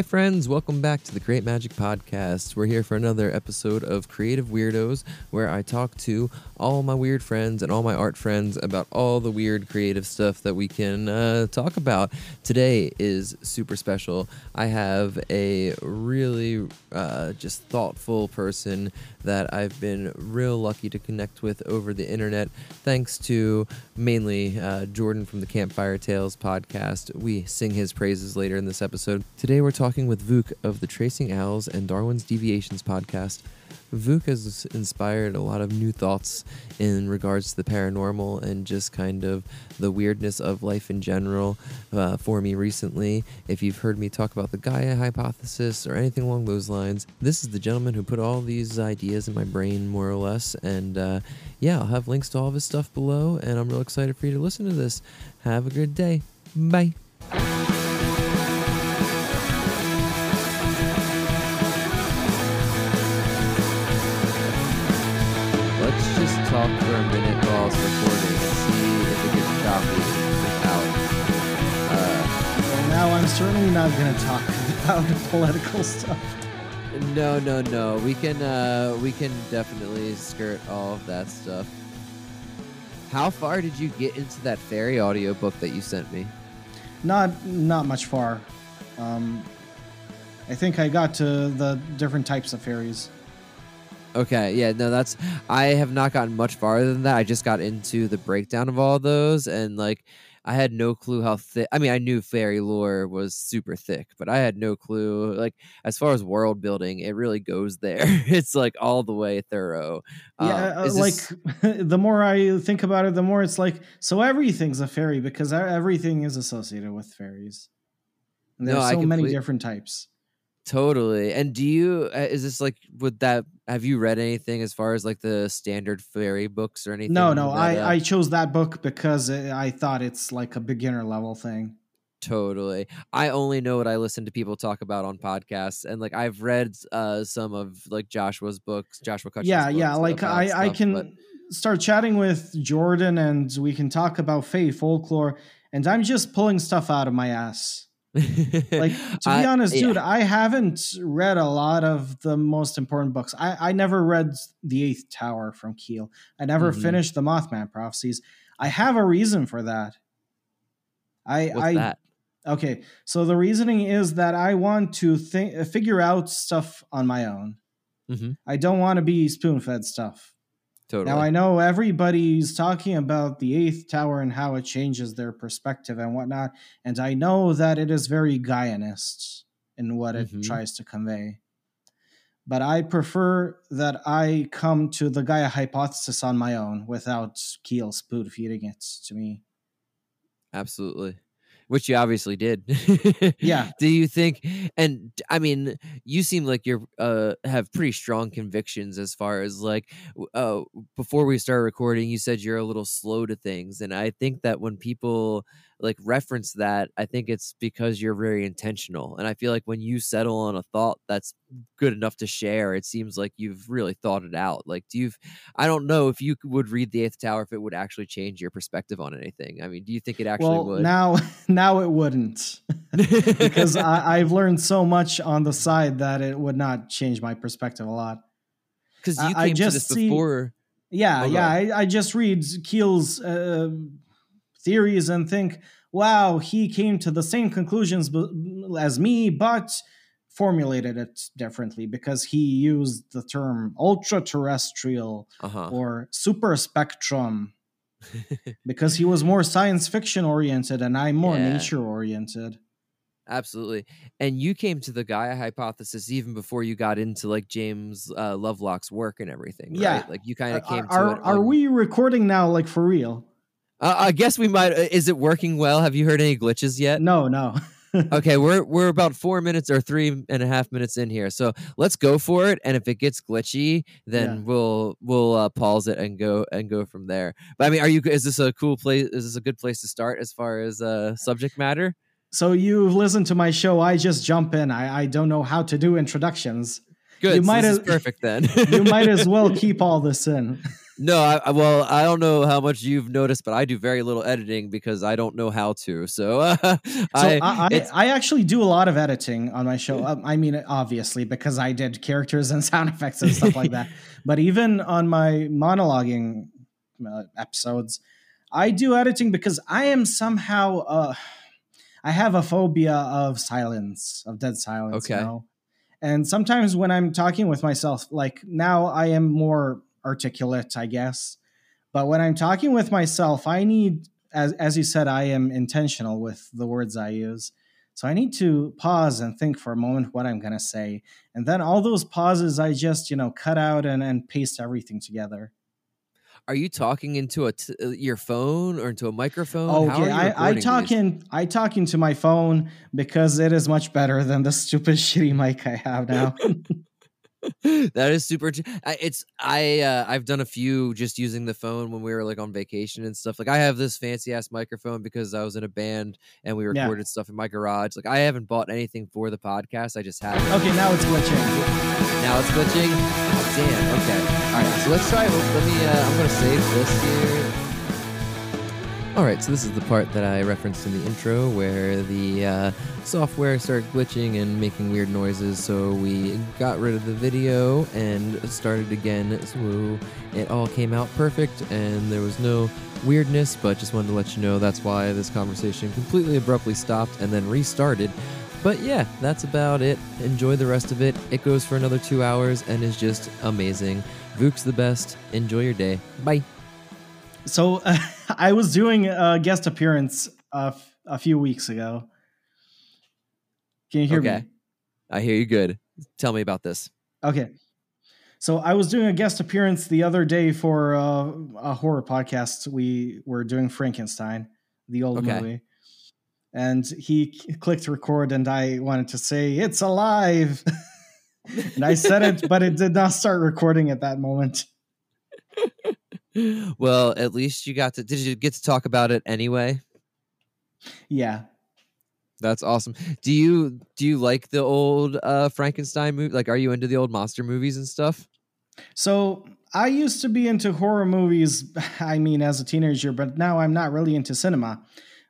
Hi, friends. Welcome back to the Create Magic Podcast. We're here for another episode of Creative Weirdos, where I talk to all my weird friends and all my art friends about all the weird creative stuff that we can uh, talk about. Today is super special. I have a really uh, just thoughtful person that I've been real lucky to connect with over the internet, thanks to mainly uh, Jordan from the Campfire Tales podcast. We sing his praises later in this episode. Today we're talking with Vuk of the Tracing Owls and Darwin's Deviations podcast. Vuk has inspired a lot of new thoughts in regards to the paranormal and just kind of the weirdness of life in general uh, for me recently. If you've heard me talk about the Gaia hypothesis or anything along those lines, this is the gentleman who put all these ideas in my brain, more or less. And uh, yeah, I'll have links to all of his stuff below, and I'm real excited for you to listen to this. Have a good day. Bye. Certainly not going to talk about political stuff. no, no, no. We can, uh, we can definitely skirt all of that stuff. How far did you get into that fairy audiobook that you sent me? Not not much far. Um, I think I got to the different types of fairies. Okay, yeah, no, that's I have not gotten much farther than that. I just got into the breakdown of all those, and like I had no clue how thick. I mean, I knew fairy lore was super thick, but I had no clue. Like as far as world building, it really goes there. it's like all the way thorough. Yeah, Um, uh, is like this- the more I think about it, the more it's like so everything's a fairy because everything is associated with fairies. And No, there's I so many different types. totally. And do you? Uh, is this like would that? Have you read anything as far as like the standard fairy books or anything? No, no, that, uh, I, I chose that book because I I thought it's like a beginner level thing. Totally. I only know what I listen to people talk about on podcasts, and like I've read uh, some of like Joshua's books, Joshua Cutchin's yeah yeah like i i can but- start chatting with jordan and we can talk about fae folklore and i'm just pulling stuff out of my ass like to be I- honest yeah. dude i haven't read a lot of the most important books i i never read the eighth tower from keel i never Mhm. finished the mothman prophecies i have a reason for that i What's i that? okay so the reasoning is that i want to think figure out stuff on my own Mhm. i don't want to be spoon-fed stuff Totally. now I know everybody's talking about the eighth tower and how it changes their perspective and whatnot, and I know that it is very Gaianist in what it Mhm. tries to convey. But I prefer that I come to the Gaia hypothesis on my own without Keel spoon feeding it to me. Absolutely. Which you obviously did. Yeah. Do you think and I mean, you seem like you're uh have pretty strong convictions as far as like uh before we start recording, you said you're a little slow to things and I think that when people like reference that, I think it's because you're very intentional. And I feel like when you settle on a thought that's good enough to share, it seems like you've really thought it out. Like do you I don't know if you would read the 8th tower if it would actually change your perspective on anything. I mean, do you think it actually well, would? now now it wouldn't. because I, I've learned so much on the side that it would not change my perspective a lot. Because I- you I came to just this see- before. Yeah, Oh, yeah. I, I just read Keel's uh, theories and think, wow, he came to the same conclusions as me, but formulated it differently because he used the term ultra terrestrial Uh huh. or super spectrum because he was more science fiction oriented and I'm more Yeah. nature oriented. Absolutely. And you came to the Gaia hypothesis even before you got into like James uh, Lovelock's work and everything. Right? Yeah. Like you kind of Are, came to are, it. are on- we recording now, like for real? Uh, I guess we might. uh, Is it working well? Have you heard any glitches yet? No, no. okay, we're we're about four minutes or three and a half minutes in here, so let's go for it. And if it gets glitchy, then Yeah. we'll we'll uh, pause it and go and go from there. But I mean, are you? Is this a cool place? Is this a good place to start as far as uh, subject matter? So you've listened to my show. I just jump in. I, I don't know how to do introductions. Good. You so might this is as- perfect then. You might as well keep all this in. No, I, I- well, I don't know how much you've noticed, but I do very little editing because I don't know how to. So, uh, So I, I, I, actually do a lot of editing on my show. Um, I mean, obviously, because I did characters and sound effects and stuff like that. But even on my monologuing uh, episodes, I do editing because I am somehow uh, I have a phobia of silence, of dead silence. You Okay. know? And sometimes when I'm talking with myself, like now I am more articulate, I guess. But when I'm talking with myself, I need, as as you said, I am intentional with the words I use. So I need to pause and think for a moment what I'm gonna say, and then all those pauses I just you know cut out and and paste everything together. are you talking into a t- uh, your phone or into a microphone? How Okay, you I, I talk these? in I talk into my phone because it is much better than the stupid shitty mic I have now. that is super. T- I- it's I uh, I've done a few just using the phone when we were like on vacation and stuff. Like I have this fancy ass microphone because I was in a band and we Yeah. recorded stuff in my garage. Like I haven't bought anything for the podcast. I just have it. okay, now it's glitching. Now it's glitching. Oh, damn. Okay. All right. So let's try. Let, let me. Uh, I'm gonna save this here. All right. So this is the part that I referenced in the intro, where the uh, software started glitching and making weird noises. So we got rid of the video and started again. So it all came out perfect, and there was no weirdness. But just wanted to let you know that's why this conversation completely abruptly stopped and then restarted. But yeah, that's about it. Enjoy the rest of it. It goes for another two hours and is just amazing. Vuk's the best. Enjoy your day. Bye. So uh, I was doing a guest appearance uh, f- a few weeks ago. Can you hear Okay. me? I hear you good. Tell me about this. Okay. So I was doing a guest appearance the other day for uh, a horror podcast. We were doing Frankenstein, the old Okay. movie. And he clicked record, and I wanted to say, It's alive. and I said it, but it did not start recording at that moment. Well, at least you got to. Did you get to talk about it anyway? Yeah. That's awesome. Do you do you like the old uh Frankenstein movie? Like, are you into the old monster movies and stuff? So I used to be into horror movies, I mean, as a teenager, but now I'm not really into cinema.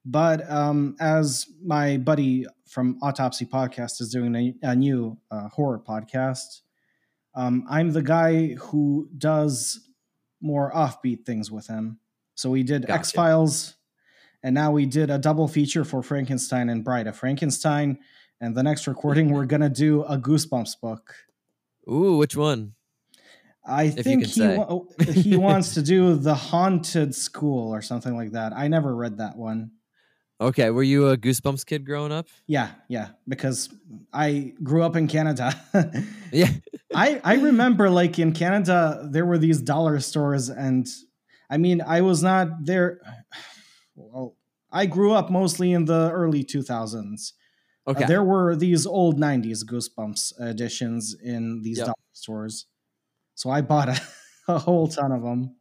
But um, as my buddy from Autopsy Podcast is doing a, a new uh, horror podcast, um, I'm the guy who does more offbeat things with him. So we did Gotcha. X Files, and now we did a double feature for Frankenstein and Bride of Frankenstein. And the next recording, we're going to do a Goosebumps book. Ooh, which one? I you think he wa- he wants to do the haunted school or something like that. I never read that one. Okay, were you a Goosebumps kid growing up? Yeah, yeah, because I grew up in Canada. Yeah. I I remember like in Canada there were these dollar stores and I mean I was not there well I grew up mostly in the early 2000s. Uh, Okay. there were these old 90s Goosebumps editions in these Yep. dollar stores. So I bought a, a whole ton of them.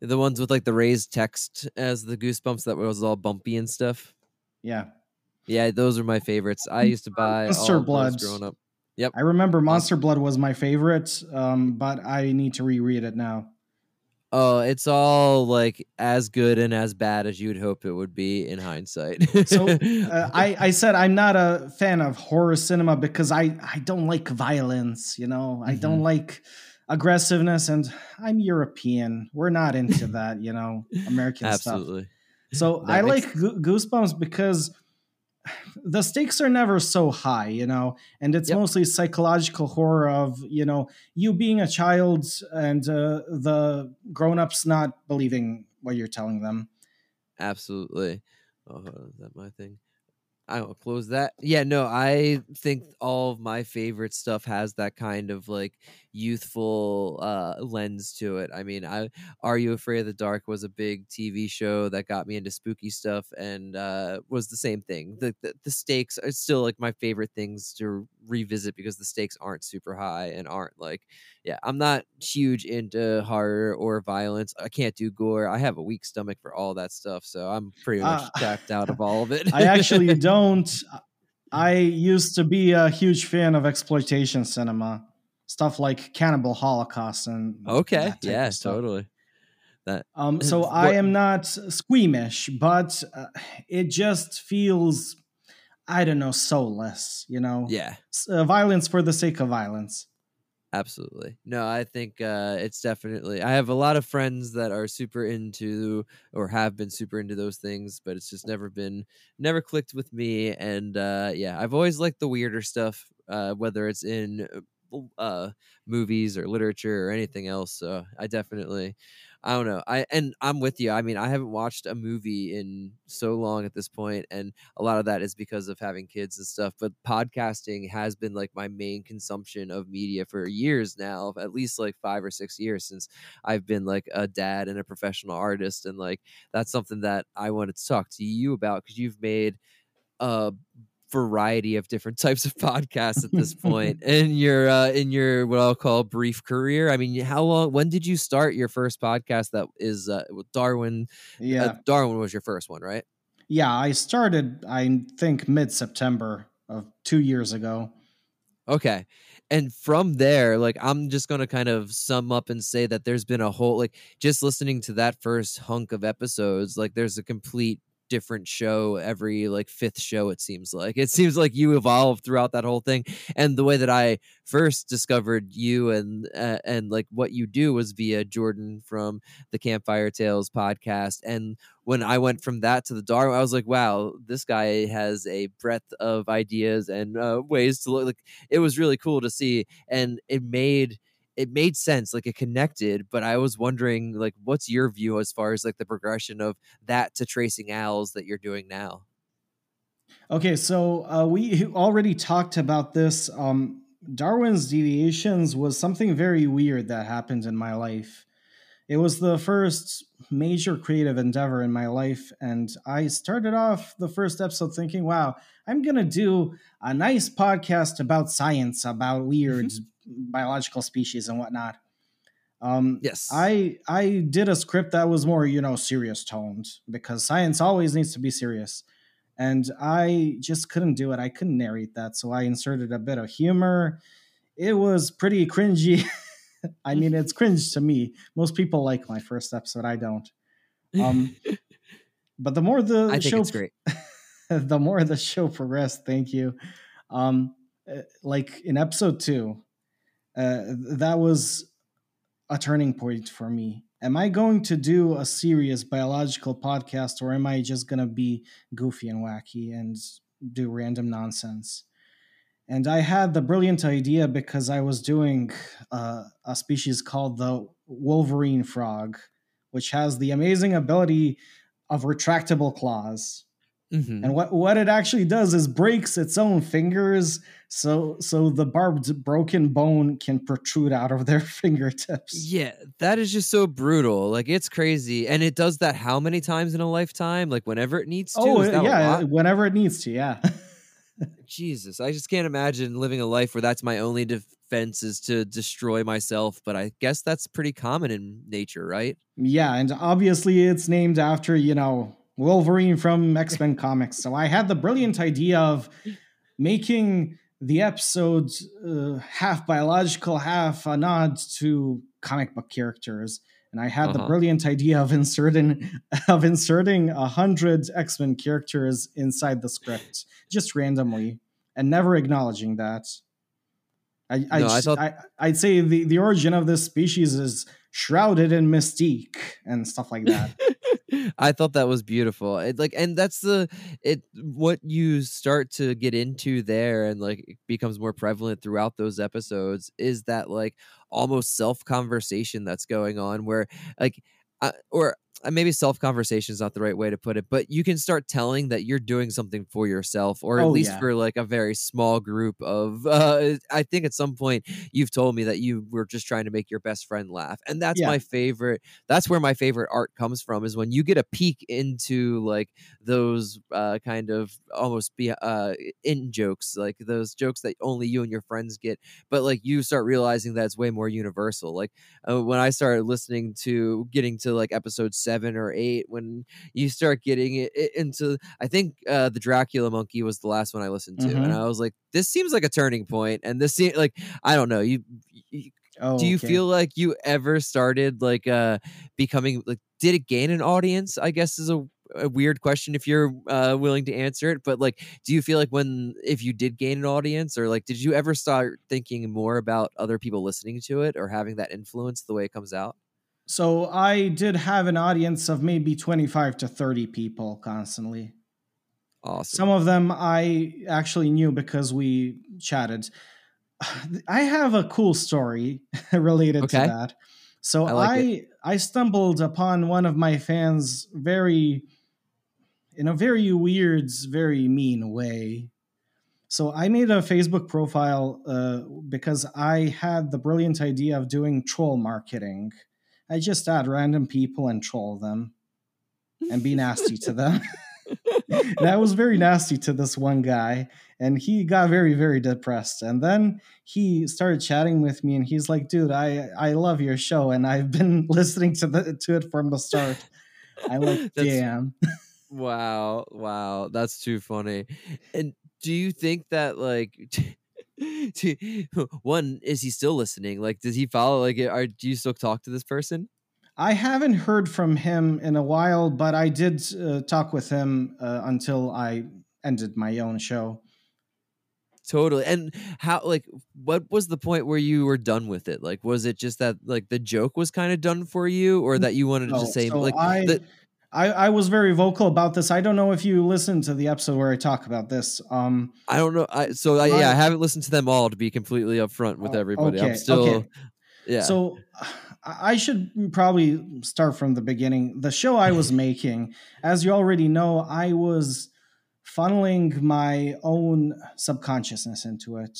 The ones with like the raised text as the Goosebumps that was all bumpy and stuff. Yeah. Yeah, those are my favorites. I used to buy Monster of growing up. Yep. I remember Monster Blood was my favorite, um, but I need to reread it now. Oh, it's all like as good and as bad as you would hope it would be in hindsight. So, Uh, I, I said I'm not a fan of horror cinema because I, I don't like violence, you know, I don't like aggressiveness, and I'm European. We're not into that, you know, American stuff. absolutely. So That I makes- like Goo- Goosebumps because the stakes are never so high, you know, and it's Yep. mostly psychological horror of you know you being a child and uh, the grown-ups not believing what you're telling them. Absolutely. Oh, is that my thing? I will close that. Yeah, no, I think all of my favorite stuff has that kind of like youthful uh lens to it. I mean, I Are You Afraid of the Dark was a big TV show that got me into spooky stuff and uh was the same thing. The the, the stakes are still like my favorite things to revisit because the stakes aren't super high and aren't like yeah, I'm not huge into horror or violence. I can't do gore. I have a weak stomach for all that stuff, so I'm pretty much Uh, tapped out of all of it. I actually don't. I used to be a huge fan of exploitation cinema. Stuff like Cannibal Holocaust and Okay, yeah, totally. That Um, so What- I am not squeamish, but uh, it just feels, I don't know, soulless. You know, yeah. Uh, violence for the sake of violence. Absolutely. No, I think uh, it's definitely. I have a lot of friends that are super into or have been super into those things, but it's just never been, never clicked with me. And uh, yeah, I've always liked the weirder stuff, uh, whether it's in uh, movies or literature or anything else. So I definitely, I don't know. I and I'm with you. I mean, I haven't watched a movie in so long at this point, and a lot of that is because of having kids and stuff. But podcasting has been like my main consumption of media for years now, at least like five or six years since I've been like a dad and a professional artist, and like that's something that I wanted to talk to you about because you've made a variety of different types of podcasts at this point in your uh in your what I'll call brief career. I mean, how long when did you start your first podcast that is uh with Darwin Yeah, uh, Darwin was your first one, right? yeah. I started, I think, mid September of two years ago. Okay. And from there, like I'm just gonna kind of sum up and say that there's been a whole like just listening to that first hunk of episodes, like there's a complete different show every like fifth show it seems like. It seems like you evolve throughout that whole thing and the way that i first discovered you and uh, and like what you do was via jordan from the campfire tales podcast and when i went from that to the dark i was like wow this guy has a breadth of ideas and uh, ways to look like it was really cool to see and it made it made sense like it connected but i was wondering like what's your view as far as like the progression of that to tracing owls that you're doing now Okay, so uh, we already talked about this. Um, Darwin's deviations was something very weird that happened in my life. It was the first major creative endeavor in my life, and I started off the first episode thinking, wow, I'm going to do a nice podcast about science, about weird biological species and whatnot. Um, yes I I did a script that was more, you know, serious toned because science always needs to be serious. And I just couldn't do it. I couldn't narrate that. So I inserted a bit of humor. It was pretty cringy. I mean, it's cringe to me. Most people like my first episode. I don't. Um, but the more the i think show it's great the more the show progressed thank you um uh, like in episode two uh that was a turning point for me. Am i going to do a serious biological podcast or am i just going to be goofy and wacky and do random nonsense? And i had the brilliant idea because i was doing uh, a species called the wolverine frog which has the amazing ability of retractable claws Mhm. and what what it actually does is breaks its own fingers so so the barbed broken bone can protrude out of their fingertips Yeah, that is just so brutal. Like it's crazy, and it does that how many times in a lifetime? Like whenever it needs to. oh yeah whenever it needs to yeah Jesus, I just can't imagine living a life where that's my only defense is to destroy myself. But I guess that's pretty common in nature, right? yeah and obviously it's named after you know wolverine from x-men comics so i had the brilliant idea of making the episodes uh, half biological half a nod to comic book characters and i had the Uh-huh. brilliant idea of inserting of inserting a hundred x-men characters inside the script just randomly and never acknowledging that I, I, No, I just- thought- I, I'd say the, the origin of this species is shrouded in mystique and stuff like that. I thought that was beautiful. It, like, and that's the it. What you start to get into there, and like it becomes more prevalent throughout those episodes, is that like almost self conversation that's going on, where like, uh, or maybe self conversation is not the right way to put it, but you can start telling that you're doing something for yourself, or at Oh, least yeah. for like a very small group of. Uh, I think at some point you've told me that you were just trying to make your best friend laugh, and that's Yeah. my favorite that's where my favorite art comes from is when you get a peek into like those uh, kind of almost be uh, in jokes like those jokes that only you and your friends get but like you start realizing that it's way more universal like uh, when i started listening to getting to like episode seven or eight when you start getting it, it into i think uh, the dracula monkey was the last one i listened to and Mhm. i was like this seems like a turning point and this seems like i don't know you y- Oh, do you okay. feel like you ever started like uh becoming like did it gain an audience i guess is a, a weird question if you're uh willing to answer it but like do you feel like when if you did gain an audience or like did you ever start thinking more about other people listening to it or having that influence the way it comes out So I did have an audience of maybe 25 to 30 people constantly. awesome Some of them I actually knew because we chatted. I have a cool story related Okay. to that. So I I like I, stumbled upon one of my fans very in a very weird, very mean way. So I made a Facebook profile uh, because I had the brilliant idea of doing troll marketing. I just add random people and troll them and be nasty to them. and I was very nasty to this one guy, and he got very, very depressed. And then he started chatting with me, and he's like, "Dude, I I love your show, and I've been listening to the to it from the start." I'm like, "Damn." Wow, wow, that's too funny. And do you think that like do- one is he still listening? Like does he follow like are do you still talk to this person? I haven't heard from him in a while, but I did uh, talk with him uh, until I ended my own show. Totally. And how like what was the point where you were done with it? Like was it just that like the joke was kind of done for you or that you wanted to just say so like I, the- I I was very vocal about this. I don't know if you listened to the episode where I talk about this. Um, I don't know. I so I, yeah, I haven't listened to them all to be completely upfront with Oh, everybody. I'm still okay. yeah. So I I should probably start from the beginning. The show I was making, as you already know, I was funneling my own subconsciousness into it.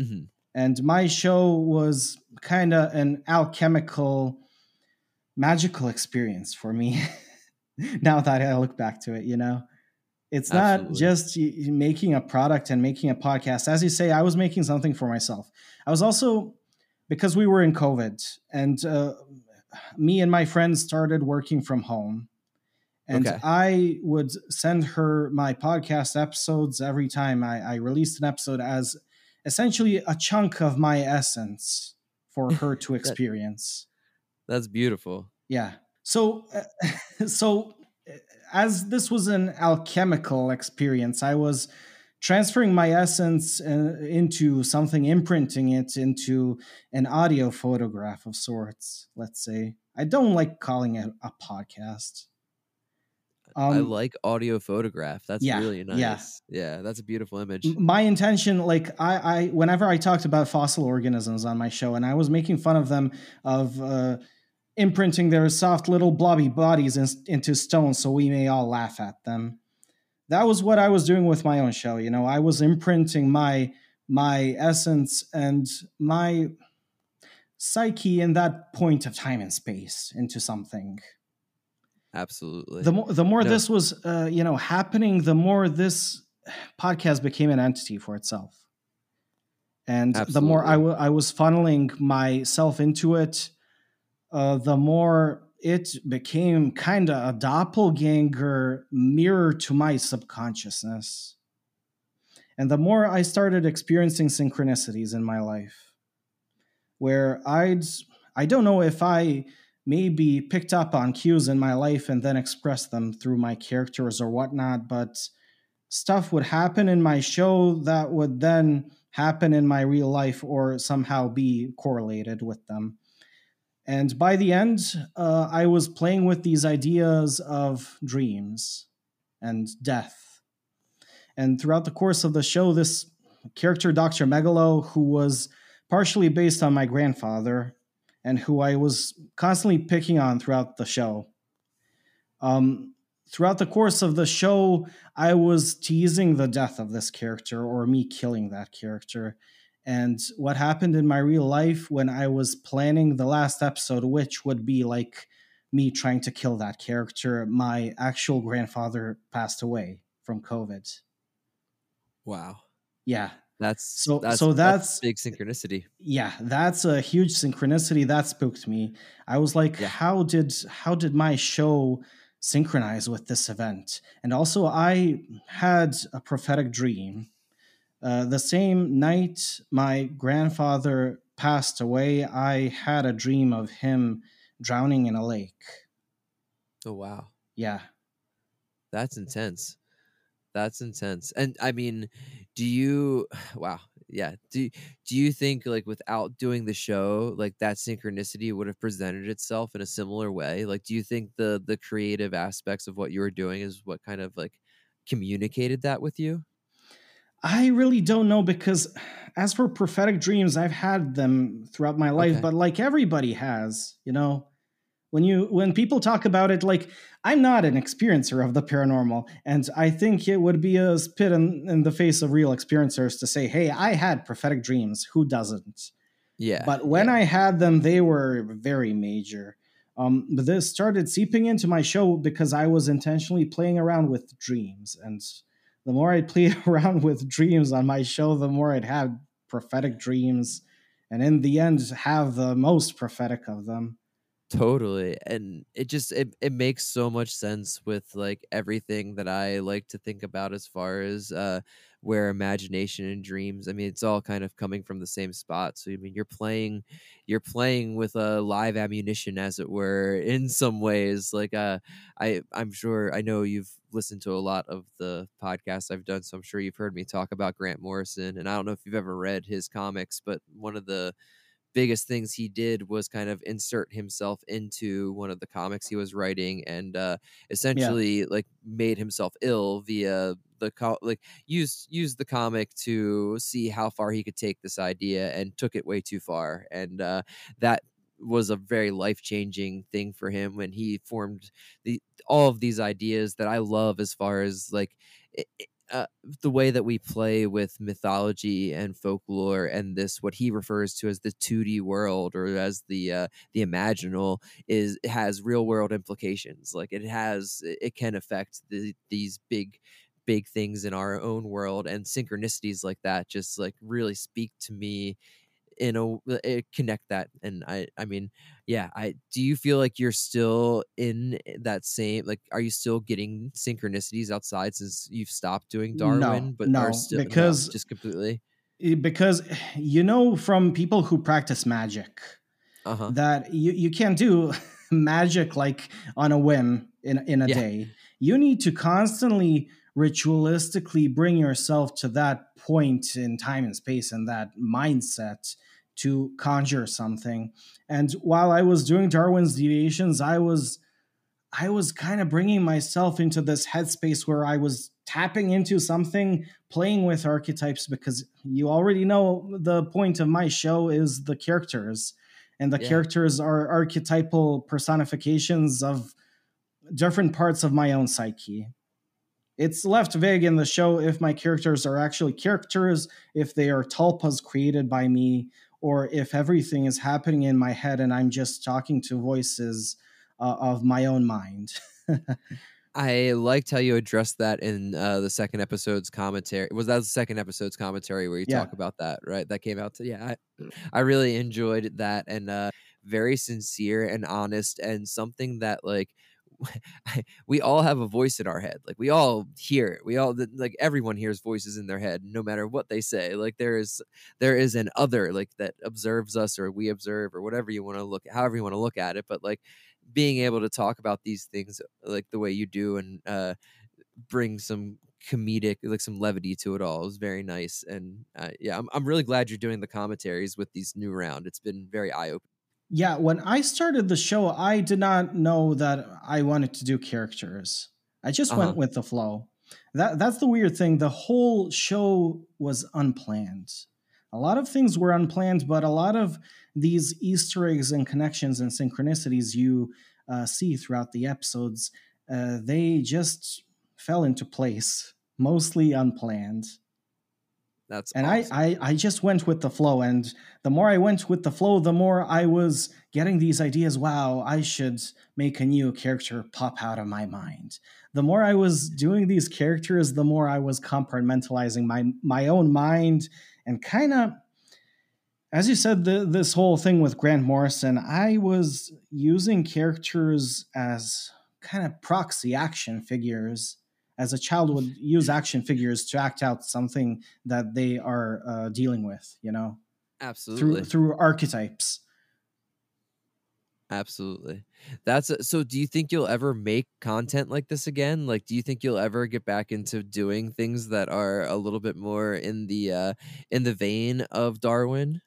Mhm. And my show was kind of an alchemical, magical experience for me. now that I look back to it, you know, it's not Absolutely. just y- y- making a product and making a podcast. As you say, I was making something for myself. I was also because we were in COVID and uh, me and my friends started working from home. And Okay. I would send her my podcast episodes every time I, I released an episode as essentially a chunk of my essence for her to experience. That's beautiful. Yeah. So, uh, so uh, as this was an alchemical experience, I was transferring my essence uh, into something, imprinting it into an audio photograph of sorts. Let's say I don't like calling it a podcast. I Um, like audio photograph. That's yeah, really nice. yeah. Yeah. that's a beautiful image. My intention like I, I whenever i talked about fossil organisms on my show and i was making fun of them of uh, imprinting their soft little blobby bodies in, into stone so we may all laugh at them that was what i was doing with my own show you know i was imprinting my my essence and my psyche in that point of time and space into something Absolutely. the more the more No. this was uh, you know happening the more this podcast became an entity for itself and the more I Absolutely. wa- I was funneling myself into it uh, the more it became kind of a doppelganger mirror to my subconsciousness and the more i started experiencing synchronicities in my life where i'd i don't know if i maybe picked up on cues in my life and then expressed them through my characters or whatnot, but stuff would happen in my show that would then happen in my real life or somehow be correlated with them. And by the end, uh, I was playing with these ideas of dreams and death. And throughout the course of the show, this character, Dr. Megalo, who was partially based on my grandfather, and who I was constantly picking on throughout the show. Um, throughout the course of the show, I was teasing the death of this character or me killing that character. And what happened in my real life when I was planning the last episode, which would be like me trying to kill that character, my actual grandfather passed away from COVID. wow. Yeah, That's So- that's, so that's- big synchronicity. yeah that's a huge synchronicity that spooked me i was like Yeah. how did how did my show synchronize with this event and also i had a prophetic dream uh, the same night my grandfather passed away, I had a dream of him drowning in a lake. Oh wow. Yeah. That's intense. That's intense. And I mean, do you wow, yeah. Do do you think like without doing the show, like that synchronicity would have presented itself in a similar way? Like do you think the the creative aspects of what you were doing is what kind of like communicated that with you? I really don't know because as for prophetic dreams, I've had them throughout my life, Okay. but like everybody has, you know. When you when people talk about it, like I'm not an experiencer of the paranormal, and I think it would be a spit in, in the face of real experiencers to say, "Hey, I had prophetic dreams. Who doesn't?" Yeah. but when yeah. I had them, they were very major. Um, but this started seeping into my show because I was intentionally playing around with dreams, and the more I'd play around with dreams on my show, the more I'd have prophetic dreams, and in the end, have the most prophetic of them. Totally. And it just it, it makes so much sense with like everything that I like to think about as far as uh where imagination and dreams. I mean, it's all kind of coming from the same spot. So I mean, you're playing you're playing with a live ammunition as it were in some ways. Like uh I I'm sure I know you've listened to a lot of the podcasts I've done, so I'm sure you've heard me talk about Grant Morrison and I don't know if you've ever read his comics, but one of the biggest things he did was kind of insert himself into one of the comics he was writing and uh essentially like made himself ill via the co- like used used the comic to see how far he could take this idea and took it way too far. And uh that was a very life-changing thing for him when he formed the all of these ideas that I love as far as like uh, the way that we play with mythology and folklore and this what he refers to as the 2D world or as the uh, the imaginal is has real world implications. Like it has it can affect the, these big big things in our own world and synchronicities like that just like really speak to me in a uh, connect that and i i mean yeah i do you feel like you're still in that same like are you still getting synchronicities outside since you've stopped doing No, darwin but no, are still no, because- just completely Eh, Because you know from people who practice magic uh-huh that you, you can't do magic like on a whim in, in a Yeah. day. You need to constantly ritualistically bring yourself to that point in time and space and that mindset to conjure something. And while I was doing Darwin's deviations, I was I was kind of bringing myself into this headspace where I was tapping into something, playing with archetypes because you already know the point of my show is the characters and the Yeah. characters are archetypal personifications of different parts of my own psyche. It's left vague in the show if my characters are actually characters, if they are tulpas created by me, or if everything is happening in my head and I'm just talking to voices uh, of my own mind. I liked how you addressed that in uh, the second episode's commentary. Was that the second episode's commentary where you Yeah. talk about that, right? That came out to yeah. I, I really enjoyed that and uh, very sincere and honest and something that like we all have a voice in our head. Like we all hear it. We all like everyone hears voices in their head, no matter what they say. Like there is there is an other like that observes us or we observe or whatever you want to look however you want to look at it. But like being able to talk about these things like the way you do and uh bring some comedic like some levity to it all it was very nice and uh, yeah I'm, I'm really glad you're doing the commentaries with these new round it's been very eye-opening Yeah, when I started the show, I did not know that I wanted to do characters. I just Uh-huh. went with the flow. That that's the weird thing. The whole show was unplanned. A lot of things were unplanned, but a lot of these Easter eggs and connections and synchronicities you uh, see throughout the episodes, uh, they just fell into place, mostly unplanned that's and awesome. I, I i just went with the flow and the more i went with the flow the more i was getting these ideas wow i should make a new character pop out of my mind the more i was doing these characters the more i was compartmentalizing my my own mind and kind of as you said the, this whole thing with grant morrison i was using characters as kind of proxy action figures as a child would use action figures to act out something that they are uh, dealing with you know Absolutely. through through archetypes. Absolutely. That's a, so do you think you'll ever make content like this again? Like do you think you'll ever get back into doing things that are a little bit more in the uh in the vein of Darwin?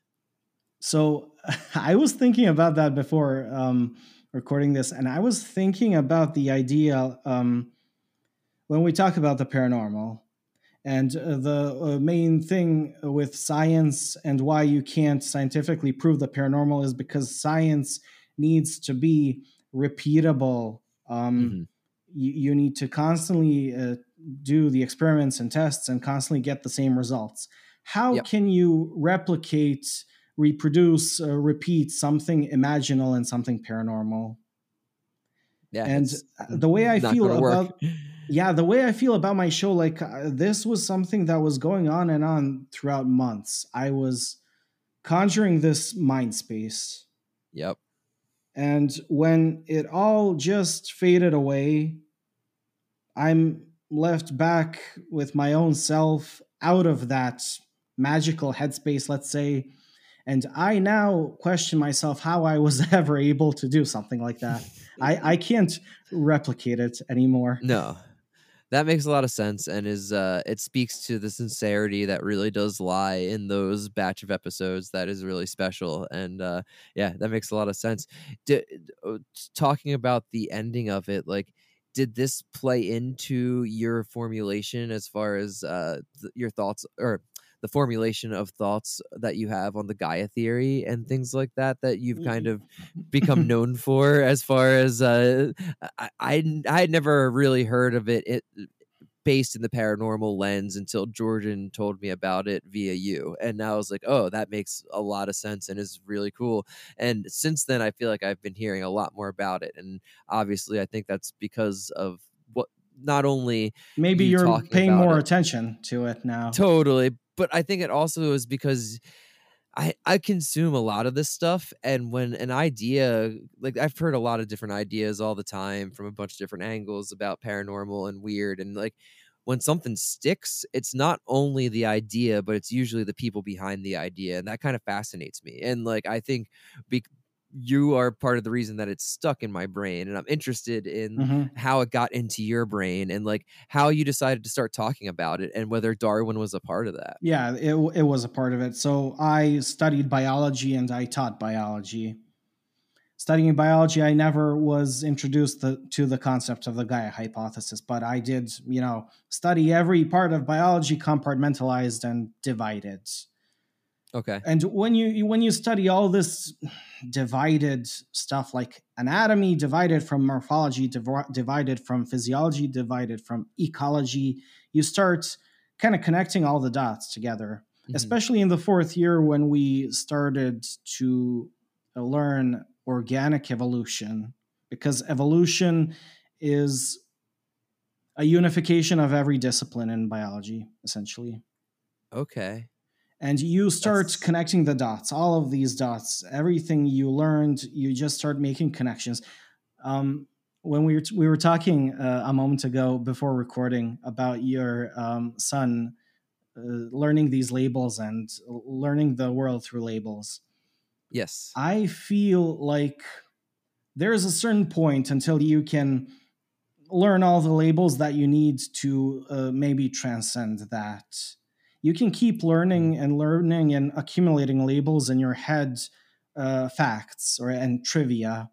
So I was thinking about that before um, recording this, and I was thinking about the idea um, when we talk about the paranormal. And uh, the uh, main thing with science and why you can't scientifically prove the paranormal is because science needs to be repeatable. Um, Mhm. you, you need to constantly uh, do the experiments and tests and constantly get the same results. How Yep. can you replicate, reproduce, uh, repeat something imaginal and something paranormal? Yeah. and the way I feel about yeah, the way I feel about my show, like uh, this was something that was going on and on throughout months. I was conjuring this mind space. Yep. And when it all just faded away, I'm left back with my own self out of that magical headspace, let's say. And I now question myself how I was ever able to do something like that. I, I can't replicate it anymore. No. That makes a lot of sense and is uh it speaks to the sincerity that really does lie in those batch of episodes that is really special and uh yeah, that makes a lot of sense. D- uh, talking about the ending of it like did this play into your formulation as far as uh th- your thoughts or the formulation of thoughts that you have on the Gaia theory and things like that that you've kind of become known for as far as uh I, I I had never really heard of it, it based in the paranormal lens until Jordan told me about it via you and now I was like oh that makes a lot of sense and is really cool. And since then I feel like I've been hearing a lot more about it and obviously I think that's because of not only Maybe you are paying more it. attention to it now. Totally. But I think it also is because I I consume a lot of this stuff and when an idea like I've heard a lot of different ideas all the time from a bunch of different angles about paranormal and weird and like when something sticks, it's not only the idea, but it's usually the people behind the idea and that kind of fascinates me. And like I think be- you are part of the reason that it's stuck in my brain and I'm interested in Mhm. how it got into your brain and like how you decided to start talking about it and whether Darwin was a part of that. Yeah, it, it was a part of it. So I studied biology and I taught biology. Studying biology, I never was introduced the, to the concept of the Gaia hypothesis, but I did, you know, study every part of biology compartmentalized and divided. Okay. And when you when you study all this divided stuff like anatomy divided from morphology, div- divided from physiology, divided from ecology, you start kind of connecting all the dots together. Mhm. Especially in the fourth year when we started to learn organic evolution, because evolution is a unification of every discipline in biology, essentially Okay. And you start That's- connecting the dots all of these dots everything you learned you just start making connections. Um, when we were, we were talking uh, a moment ago before recording about your um, son uh, learning these labels and learning the world through labels. Yes. i feel like there is a certain point until you can learn all the labels that you need to uh, maybe transcend that you can keep learning and learning and accumulating labels in your head uh, facts or and trivia.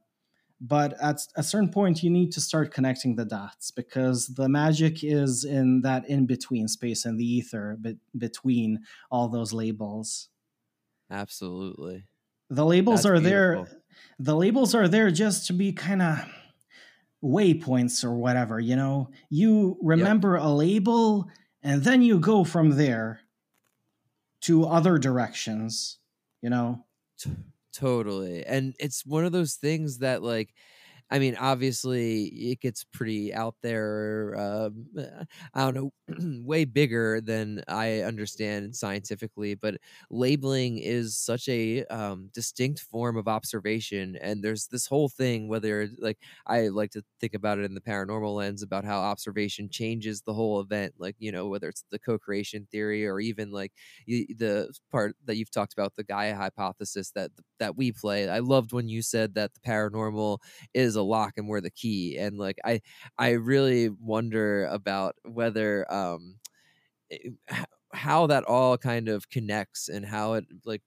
But at a certain point you need to start connecting the dots because the magic is in that in between space and the ether be- between all those labels. Absolutely. the labels That's are there. the labels are there just to be kind of waypoints or whatever you know? You remember a label and then you go from there to other directions you know T- totally. And it's one of those things that like I mean, obviously, it gets pretty out there. Um, I don't know, way bigger than I understand scientifically. But labeling is such a um, distinct form of observation, and there's this whole thing. Whether like I like to think about it in the paranormal lens about how observation changes the whole event. Like you know, whether it's the co-creation theory or even like the part that you've talked about, the Gaia hypothesis that that we play. I loved when you said that the paranormal is a lock and we're the key and like i i really wonder about whether um eh, how that all kind of connects and how it like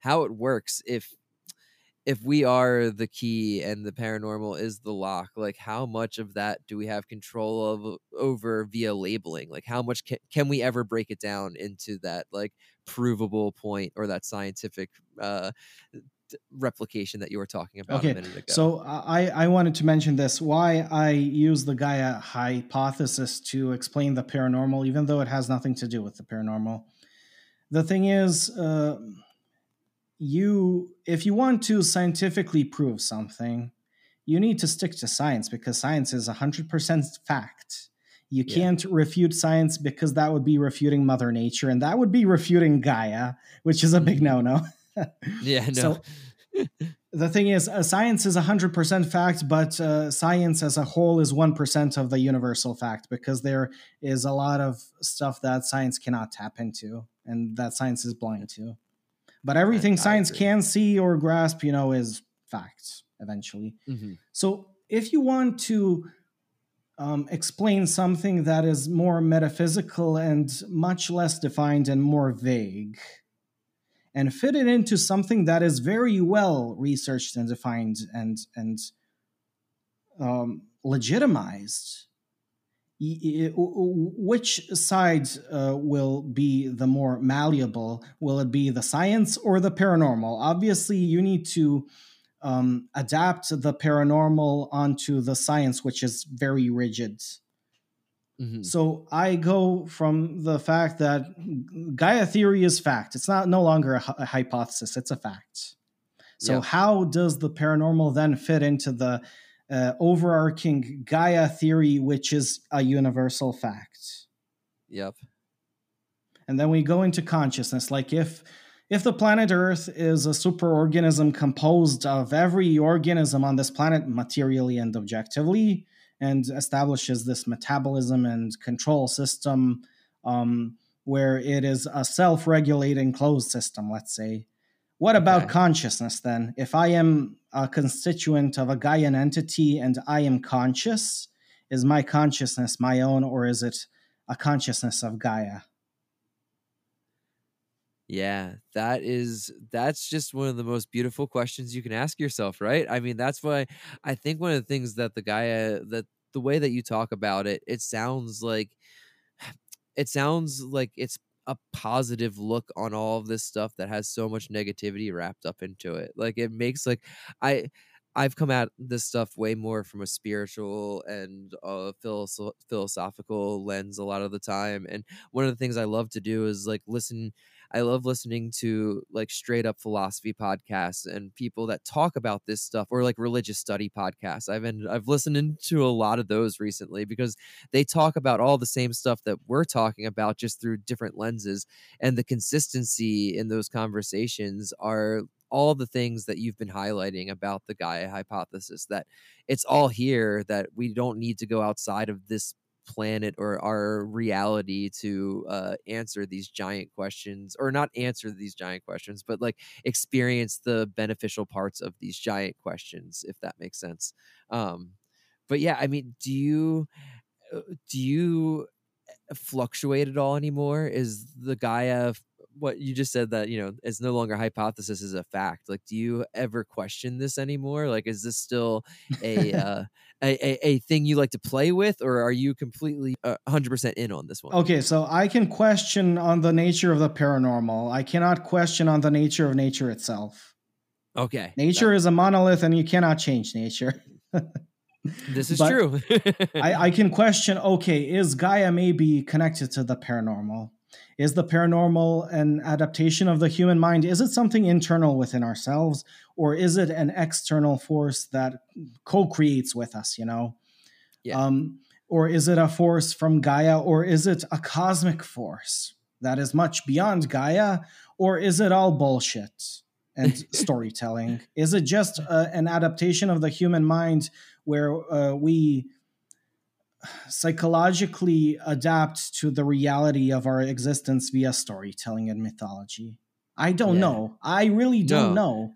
how it works if if we are the key and the paranormal is the lock like how much of that do we have control of over via labeling? Like how much can, can we ever break it down into that like provable point or that scientific uh replication that you were talking about okay. a minute ago. So I, I wanted to mention this why I use the Gaia hypothesis to explain the paranormal, even though it has nothing to do with the paranormal. The thing is, uh, you if you want to scientifically prove something, you need to stick to science because science is 100% fact. You can't yeah. refute science because that would be refuting Mother Nature and that would be refuting Gaia, which is a big no no yeah, no. So, the thing is, uh, science is 100% fact, but uh, science as a whole is 1% of the universal fact because there is a lot of stuff that science cannot tap into and that science is blind to. But everything science agree. can see or grasp, you know, is facts eventually. Mm-hmm. So if you want to um, explain something that is more metaphysical and much less defined and more vague, and fit it into something that is very well researched and defined and and um, legitimized which side uh, will be the more malleable? Will it be the science or the paranormal? Obviously you need to um, adapt the paranormal onto the science which is very rigid Mm-hmm. So I go from the fact that Gaia theory is fact. It's not no longer a, a hypothesis; it's a fact. So yep. how does the paranormal then fit into the uh, overarching Gaia theory, which is a universal fact? Yep. And then we go into consciousness, like if if the planet Earth is a superorganism composed of every organism on this planet materially and objectively, and establishes this metabolism and control system um, where it is a self regulating closed system, let's say. What about okay. consciousness then? If I am a constituent of a Gaian entity and I am conscious, is my consciousness my own or is it a consciousness of Gaia? Yeah, that is that's just one of the most beautiful questions you can ask yourself, right? I mean, that's why I think one of the things that the guy uh, that the way that you talk about it, it sounds like it sounds like it's a positive look on all of this stuff that has so much negativity wrapped up into it. Like it makes like I I've come at this stuff way more from a spiritual and a philosoph- philosophical lens a lot of the time. And one of the things I love to do is like listen I love listening to like straight up philosophy podcasts and people that talk about this stuff or like religious study podcasts. I've been I've listened to a lot of those recently because they talk about all the same stuff that we're talking about just through different lenses and the consistency in those conversations are all the things that you've been highlighting about the Gaia hypothesis that it's all here that we don't need to go outside of this planet or our reality to uh, answer these giant questions or not answer these giant questions but like experience the beneficial parts of these giant questions if that makes sense. Um but yeah i mean do you uh, do you uh, fluctuate at all anymore? Is the gaia what you just said that you know it's no longer hypothesis is a fact like do you ever question this anymore? Like is this still a uh, a, a, a, thing you like to play with or are you completely uh, 100% in on this one? Okay so i can question on the nature of the paranormal i cannot question on the nature of nature itself. Okay nature that- is a monolith and you cannot change nature. This is true. I, I can question okay is gaia maybe connected to the paranormal Is the paranormal an adaptation of the human mind? Is it something internal within ourselves, or is it an external force that co-creates with us? You know, Yeah. um, or is it a force from Gaia, or is it a cosmic force that is much beyond Gaia, or is it all bullshit and storytelling? Is it just uh, an adaptation of the human mind where uh, we psychologically adapt to the reality of our existence via storytelling and mythology? I don't Yeah. know. I really don't No. know.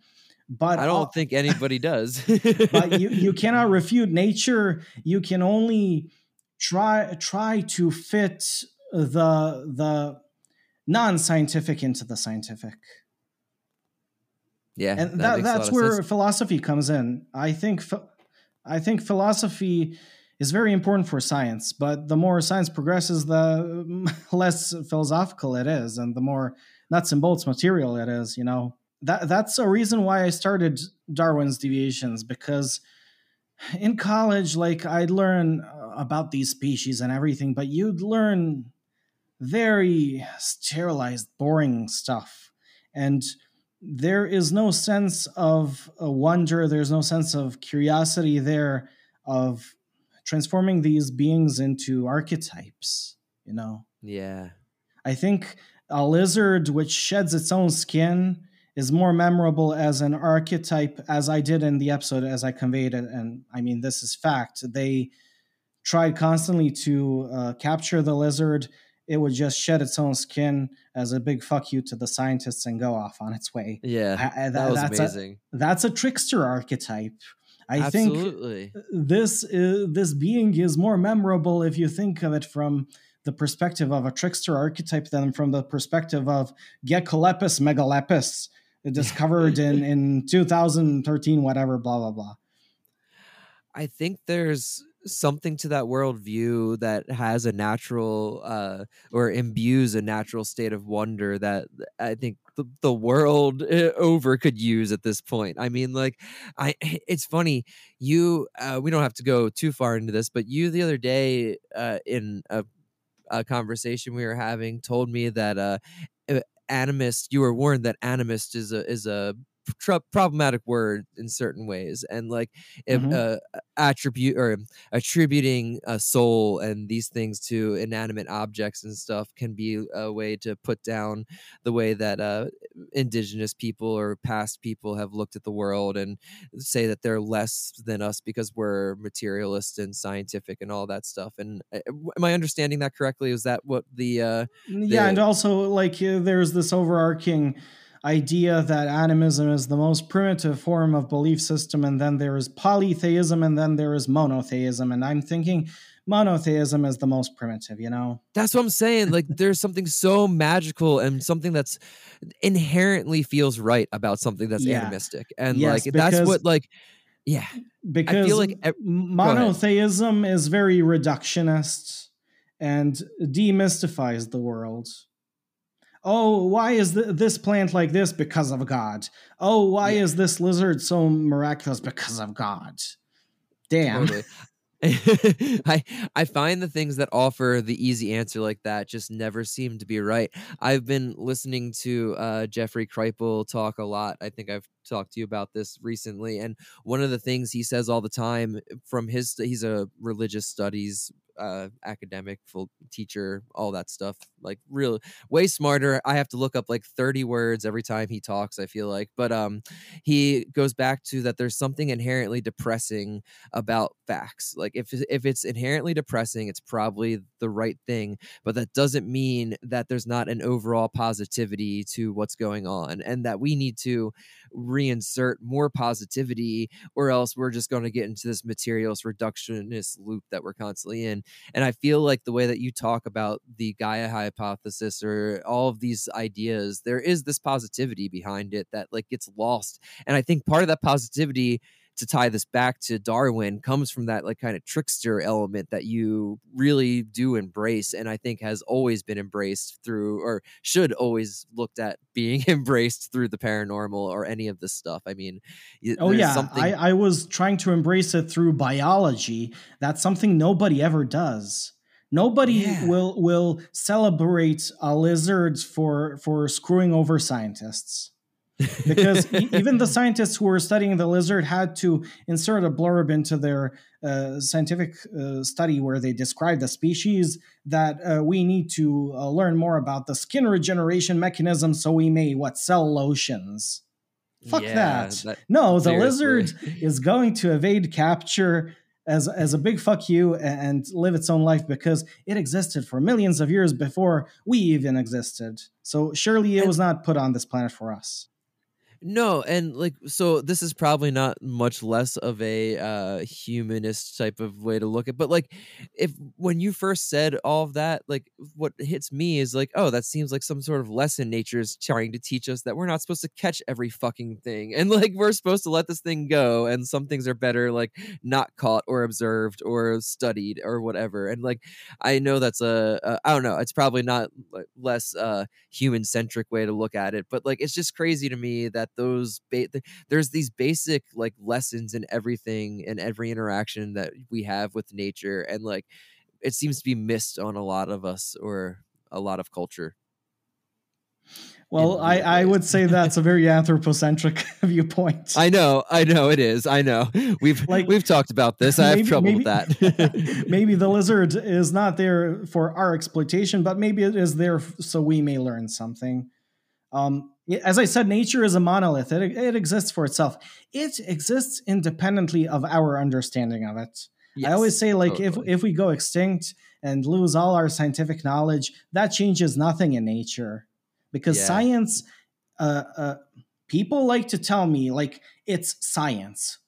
But I don't think anybody does. but you, you cannot refute nature. You can only try try to fit the the non-scientific into the scientific. yeah, and that, that that's where philosophy comes in. I think I think philosophy is very important for science, but the more science progresses, the less philosophical it is, and the more nuts and bolts material it is. You know that that's a reason why I started Darwin's deviations because in college, like I'd learn uh, about these species and everything, but you'd learn very sterilized, boring stuff, and there is no sense of uh, wonder there's no sense of curiosity there of transforming these beings into archetypes you know? Yeah, i think a lizard which sheds its own skin is more memorable as an archetype as i did in the episode as i conveyed it and i mean this is fact. They tried constantly to uh, capture the lizard. It would just shed its own skin as a big fuck you to the scientists and go off on its way. Yeah, I- I- that was that's a- amazing. that's a trickster archetype. I think this is, this being is more memorable if you think of it from the perspective of a trickster archetype than from the perspective of Geckolepis megalepis, discovered in in 2013, whatever, blah blah blah. I think there's something to that worldview that has a natural uh, or imbues a natural state of wonder that I think the, world uh, over could use at this point. I mean, like, I it's funny you uh, we don't have to go too far into this, but you the other day uh, in a, a conversation we were having told me that uh, uh, animist you were warned that animist is a is a tr- problematic word in certain ways and like if, Mhm. uh, attribute or attributing a soul and these things to inanimate objects and stuff can be a way to put down the way that uh, indigenous people or past people have looked at the world and say that they're less than us because we're materialist and scientific and all that stuff and uh, am i understanding that correctly is that what the uh Yeah, The- and also like there's this overarching idea that animism is the most primitive form of belief system, and then there is polytheism, and then there is monotheism, and I'm thinking monotheism is the most primitive. You know. That's what I'm saying. Like, there's something so magical and something that's inherently feels right about something that's Yeah. animistic, and Yes, like that's what like, yeah, because like ev- monotheism is very reductionist and demystifies the world. Oh, why is th- this plant like this? Because of God. Oh, why Yeah. is this lizard so miraculous? Because of God. Damn. totally. I I find the things that offer the easy answer like that just never seem to be right. I've been listening to uh, Jeffrey Kripal talk a lot. I think I've talked to you about this recently, and one of the things he says all the time from his he's a religious studies uh, academic, full teacher, all that stuff. Like real way smarter. I have to look up like thirty words every time he talks. I feel like, but um, he goes back to that. There's something inherently depressing about facts. Like if if it's inherently depressing, it's probably the right thing, but that doesn't mean that there's not an overall positivity to what's going on and that we need to reinsert more positivity or else we're just going to get into this materials reductionist loop that we're constantly in. And I feel like the way that you talk about the Gaia hypothesis or all of these ideas, there is this positivity behind it that like gets lost. And I think part of that positivity to tie this back to Darwin comes from that like kind of trickster element that you really do embrace and I think has always been embraced through or should always looked at being embraced through the paranormal or any of this stuff. I mean, Oh yeah, something I, I was trying to embrace it through biology. That's something nobody ever does. Nobody Yeah. will will celebrate a lizard for for screwing over scientists because even the scientists who were studying the lizard had to insert a blurb into their uh, scientific uh, study where they describe the species that uh, we need to uh, learn more about the skin regeneration mechanism so we may what sell lotions. Fuck Yeah, that. No, the seriously. lizard is going to evade capture as as a big fuck you and live its own life because it existed for millions of years before we even existed. So surely it was not put on this planet for us. No, and like so this is probably not much less of a uh humanist type of way to look at but like if when you first said all of that like what hits me is like oh that seems like some sort of lesson nature is trying to teach us that we're not supposed to catch every fucking thing and like we're supposed to let this thing go and some things are better like not caught or observed or studied or whatever and like I know that's a, a I don't know it's probably not like, less uh human centric way to look at it but like it's just crazy to me that those ba- th- there's these basic like lessons in everything and every interaction that we have with nature and like it seems to be missed on a lot of us or a lot of culture Well, I, I would say that's a very anthropocentric viewpoint. i know i know it is i know we've Like, we've talked about this i have trouble maybe- with that maybe the lizard is not there for our exploitation, but maybe it is there so we may learn something. Um, as I said, nature is a monolith. It, it exists for itself. It exists independently of our understanding of it. I always say, like, totally. if if we go extinct and lose all our scientific knowledge, that changes nothing in nature, because Yeah. science. Uh, uh, people like to tell me like it's science,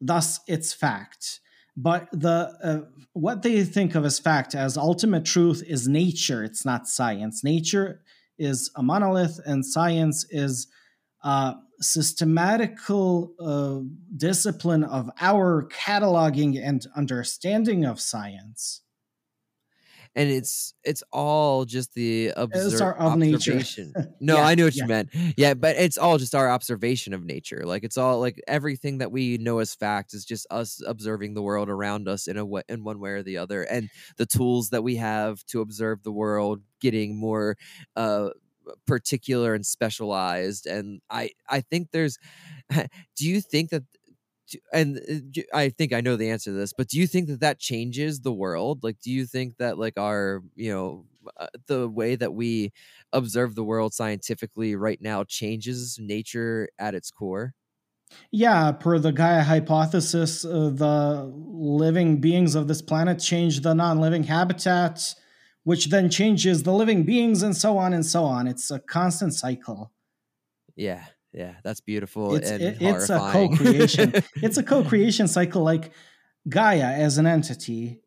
thus it's fact. But the uh, what they think of as fact as ultimate truth is nature. It's not science. Nature is a monolith, and science is uh, systematical uh, discipline of our cataloging and understanding of science. And it's it's all just the obser- our- of nature. observation. No, Yeah, I knew what yeah. you meant. Yeah, but it's all just our observation of nature. Like it's all like everything that we know as fact is just us observing the world around us in a way, in one way or the other, and the tools that we have to observe the world getting more uh particular and specialized. And I I think there's. Do you think that? And I think I know the answer to this, but do you think that that changes the world? Like, do you think that like our you know uh, the way that we observe the world scientifically right now changes nature at its core. Yeah, per the Gaia hypothesis, uh, the living beings of this planet change the non living habitat, which then changes the living beings, and so on and so on. It's a constant cycle. Yeah, yeah, that's beautiful It's, and it- it's a co creation. it's a co creation cycle. Like Gaia as an entity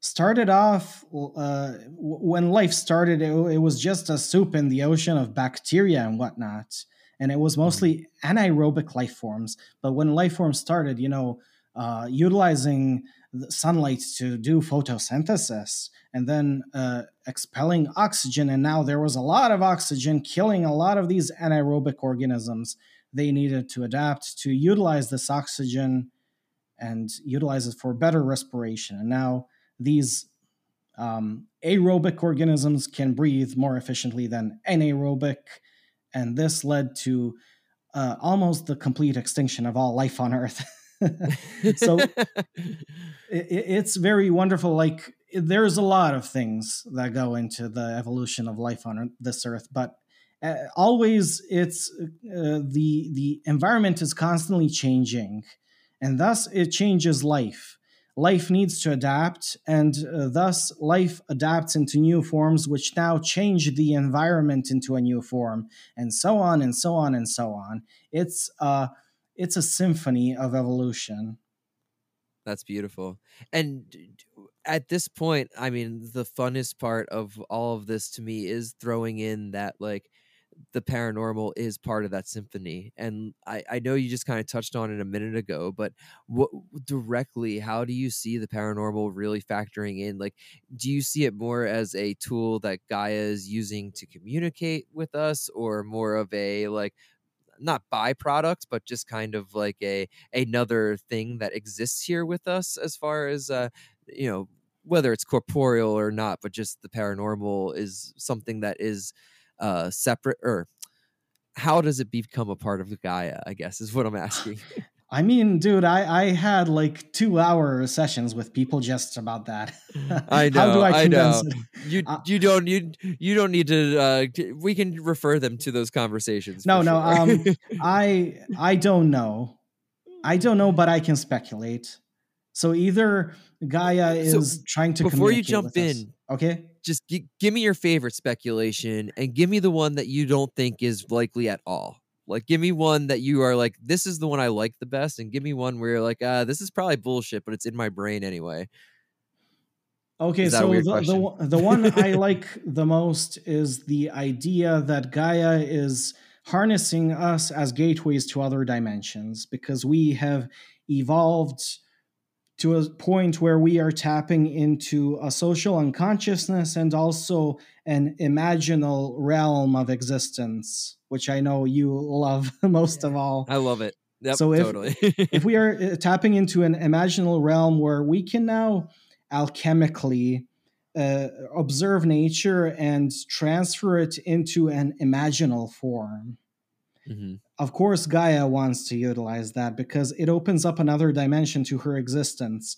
started off uh, when life started, it, it was just a soup in the ocean of bacteria and whatnot. And it was mostly anaerobic life forms. But when life forms started, you know, uh, utilizing sunlight to do photosynthesis and then uh, expelling oxygen. And now there was a lot of oxygen killing a lot of these anaerobic organisms. They needed to adapt to utilize this oxygen and utilize it for better respiration. And now these um, aerobic organisms can breathe more efficiently than anaerobic. And this led to uh, almost the complete extinction of all life on Earth. so it, it's very wonderful. Like there's a lot of things that go into the evolution of life on this Earth, but uh, always it's uh, the the environment is constantly changing, and thus it changes life. Life needs to adapt, and uh, thus life adapts into new forms, which now change the environment into a new form, and so on and so on and so on. It's uh, it's a symphony of evolution. That's beautiful. And at this point, I mean, the funnest part of all of this to me is throwing in that like the paranormal is part of that symphony. And I, I know you just kind of touched on it a minute ago, but what directly, how do you see the paranormal really factoring in? Like, do you see it more as a tool that Gaia is using to communicate with us, or more of a like not byproduct, but just kind of like a another thing that exists here with us as far as uh you know whether it's corporeal or not, but just the paranormal is something that is uh, separate or how does it become a part of Gaia? I guess is what I'm asking. I mean, dude, I, I had like two hour sessions with people just about that. I know. How do I, I know. You uh, you don't you you don't need to. Uh, we can refer them to those conversations. No, no. Sure. Um, I I don't know. I don't know, but I can speculate. So either Gaia is so trying to before you jump in. Us. Okay, just g- give me your favorite speculation and give me the one that you don't think is likely at all. Like, give me one that you are like, this is the one I like the best, and give me one where you're like, ah, this is probably bullshit, but it's in my brain anyway. Okay, so the, the, the one I like the most is the idea that Gaia is harnessing us as gateways to other dimensions because we have evolved to a point where we are tapping into a social unconsciousness and also an imaginal realm of existence, which I know you love most yeah, of all. I love it. Yep, so if, totally. if we are uh, tapping into an imaginal realm where we can now alchemically uh, observe nature and transfer it into an imaginal form. Mm-hmm. Of course, Gaia wants to utilize that because it opens up another dimension to her existence.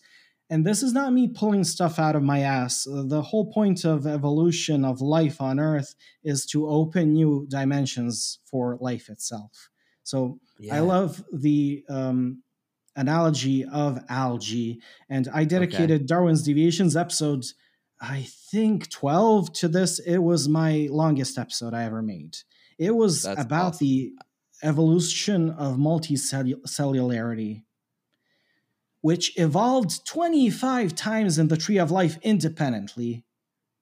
And this is not me pulling stuff out of my ass. The whole point of evolution of life on Earth is to open new dimensions for life itself. So yeah. I love the um, analogy of algae. And I dedicated okay. Darwin's Deviations episode, I think 12 to this. It was my longest episode I ever made. It was That's about awesome. the evolution of multicellularity, which evolved 25 times in the tree of life independently.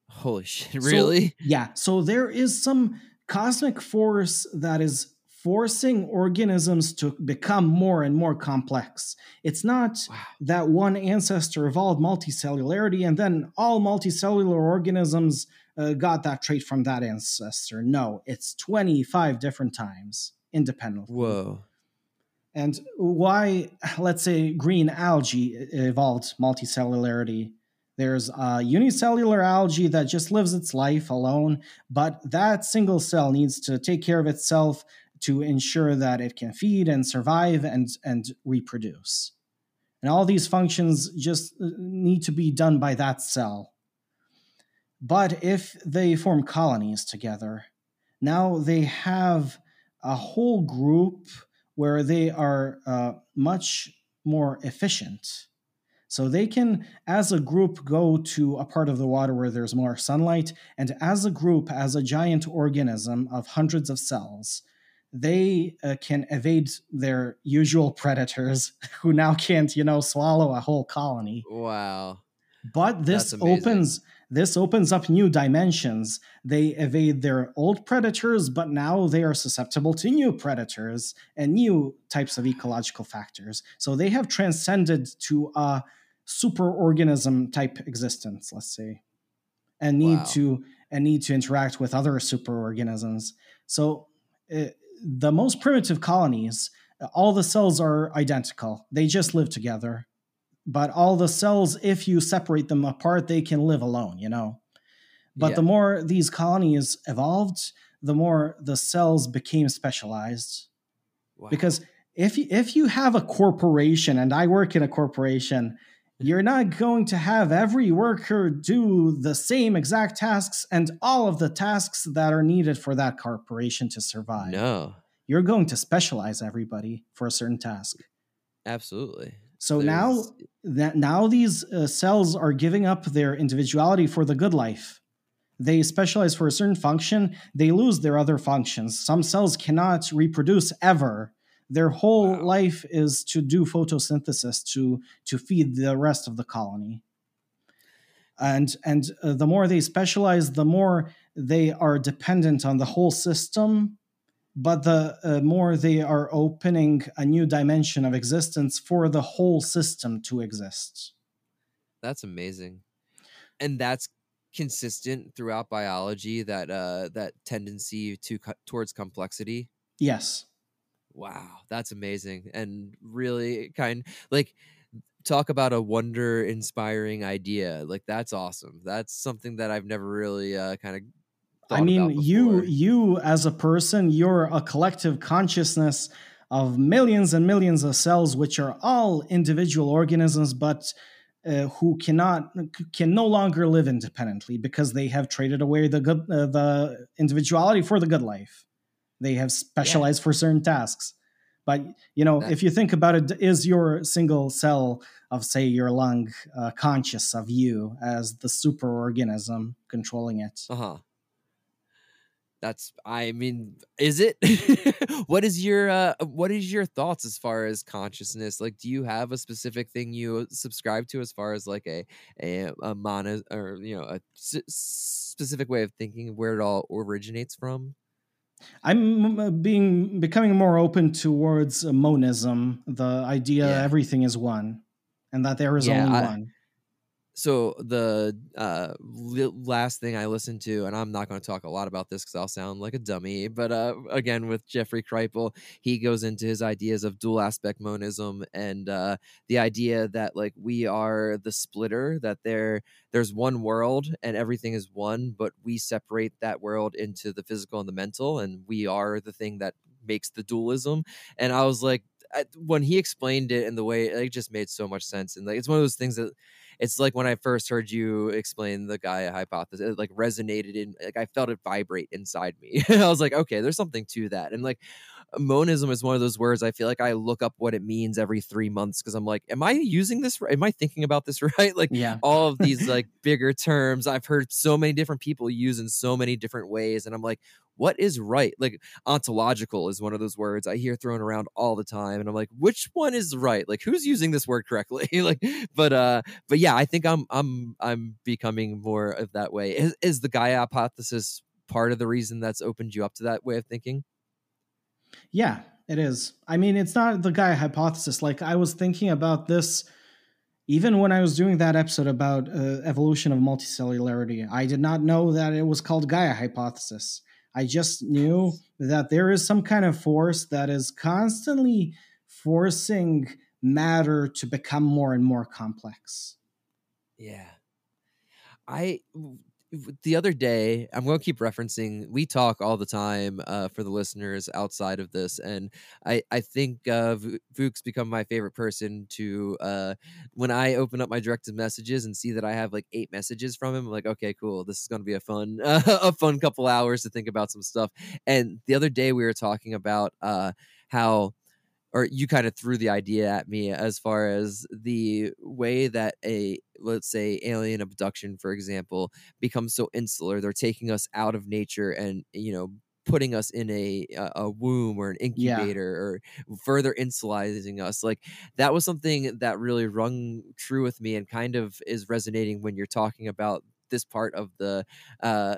Holy shit, really? So, yeah. So there is some cosmic force that is forcing organisms to become more and more complex. It's not wow. that one ancestor evolved multicellularity and then all multicellular organisms uh, got that trait from that ancestor. No, it's 25 different times independently. Whoa. And why, let's say, green algae evolved multicellularity? There's a unicellular algae that just lives its life alone, but that single cell needs to take care of itself to ensure that it can feed and survive and, and reproduce. And all these functions just uh, need to be done by that cell. But if they form colonies together, now they have a whole group where they are uh, much more efficient. So they can, as a group, go to a part of the water where there's more sunlight, and as a group, as a giant organism of hundreds of cells, they uh, can evade their usual predators who now can't, you know, swallow a whole colony. Wow. But this opens this opens up new dimensions. They evade their old predators, but now they are susceptible to new predators and new types of ecological factors. So they have transcended to a superorganism type existence, let's say, and need wow. to and need to interact with other superorganisms. So uh, the most primitive colonies, all the cells are identical. They just live together but all the cells if you separate them apart they can live alone you know? But yeah. the more these colonies evolved the more the cells became specialized. Wow. because if you, if you have a corporation and i work in a corporation mm-hmm. you're not going to have every worker do the same exact tasks and all of the tasks that are needed for that corporation to survive. No. You're going to specialize everybody for a certain task. Absolutely so There's... now that now these uh, cells are giving up their individuality for the good life. They specialize for a certain function, they lose their other functions. Some cells cannot reproduce ever. Their whole wow. life is to do photosynthesis to to feed the rest of the colony. And and uh, the more they specialize, the more they are dependent on the whole system but the uh, more they are opening a new dimension of existence for the whole system to exist. That's amazing, and that's consistent throughout biology. That uh, that tendency to cut towards complexity. Yes. Wow, that's amazing, and really kind like talk about a wonder inspiring idea. Like that's awesome. That's something that I've never really uh, kind of I mean, you you as a person, you're a collective consciousness of millions and millions of cells, which are all individual organisms, but uh, who cannot can no longer live independently because they have traded away the good uh, the individuality for the good life. They have specialized yeah. for certain tasks. But you know, that, if you think about it, is your single cell of say your lung uh, conscious of you as the superorganism controlling it? Uh huh that's i mean is it? What is your uh what is your thoughts as far as consciousness? Like do you have a specific thing you subscribe to as far as like a a, a mono or you know a s- specific way of thinking where it all originates from? I'm uh, being becoming more open towards monism the idea yeah. everything is one and that there is yeah, only I, one so the uh, last thing I listened to, and I'm not going to talk a lot about this because I'll sound like a dummy, but uh, again with Jeffrey Kripal, he goes into his ideas of dual aspect monism and uh, the idea that like we are the splitter, that there there's one world and everything is one, but we separate that world into the physical and the mental, and we are the thing that makes the dualism. And I was like, when he explained it in the way it just made so much sense, and like it's one of those things that it's like when I first heard you explain the Gaia hypothesis, it like resonated in like I felt it vibrate inside me. I was like, okay, there's something to that. And like monism is one of those words I feel like I look up what it means every three months because I'm like, am I using this? Am I thinking about this right? Like yeah. all of these like bigger terms I've heard so many different people use in so many different ways. And I'm like, what is right? Like ontological is one of those words I hear thrown around all the time, and I'm like, which one is right? Like who's using this word correctly? like, but uh, but yeah, I think I'm I'm I'm becoming more of that way. Is, is the Gaia hypothesis part of the reason that's opened you up to that way of thinking? Yeah, it is. I mean, it's not the Gaia hypothesis. Like I was thinking about this even when I was doing that episode about uh, evolution of multicellularity, I did not know that it was called Gaia hypothesis. I just knew that there is some kind of force that is constantly forcing matter to become more and more complex. Yeah. I the other day, I'm going to keep referencing. We talk all the time uh, for the listeners outside of this, and I I think uh, Vuk's become my favorite person to. Uh, when I open up my directed messages and see that I have like eight messages from him, I'm like, okay, cool. This is going to be a fun a fun couple hours to think about some stuff. And the other day we were talking about uh, how or you kind of threw the idea at me as far as the way that a let's say alien abduction for example becomes so insular they're taking us out of nature and you know putting us in a a womb or an incubator yeah. or further insulizing us like that was something that really rung true with me and kind of is resonating when you're talking about this part of the uh,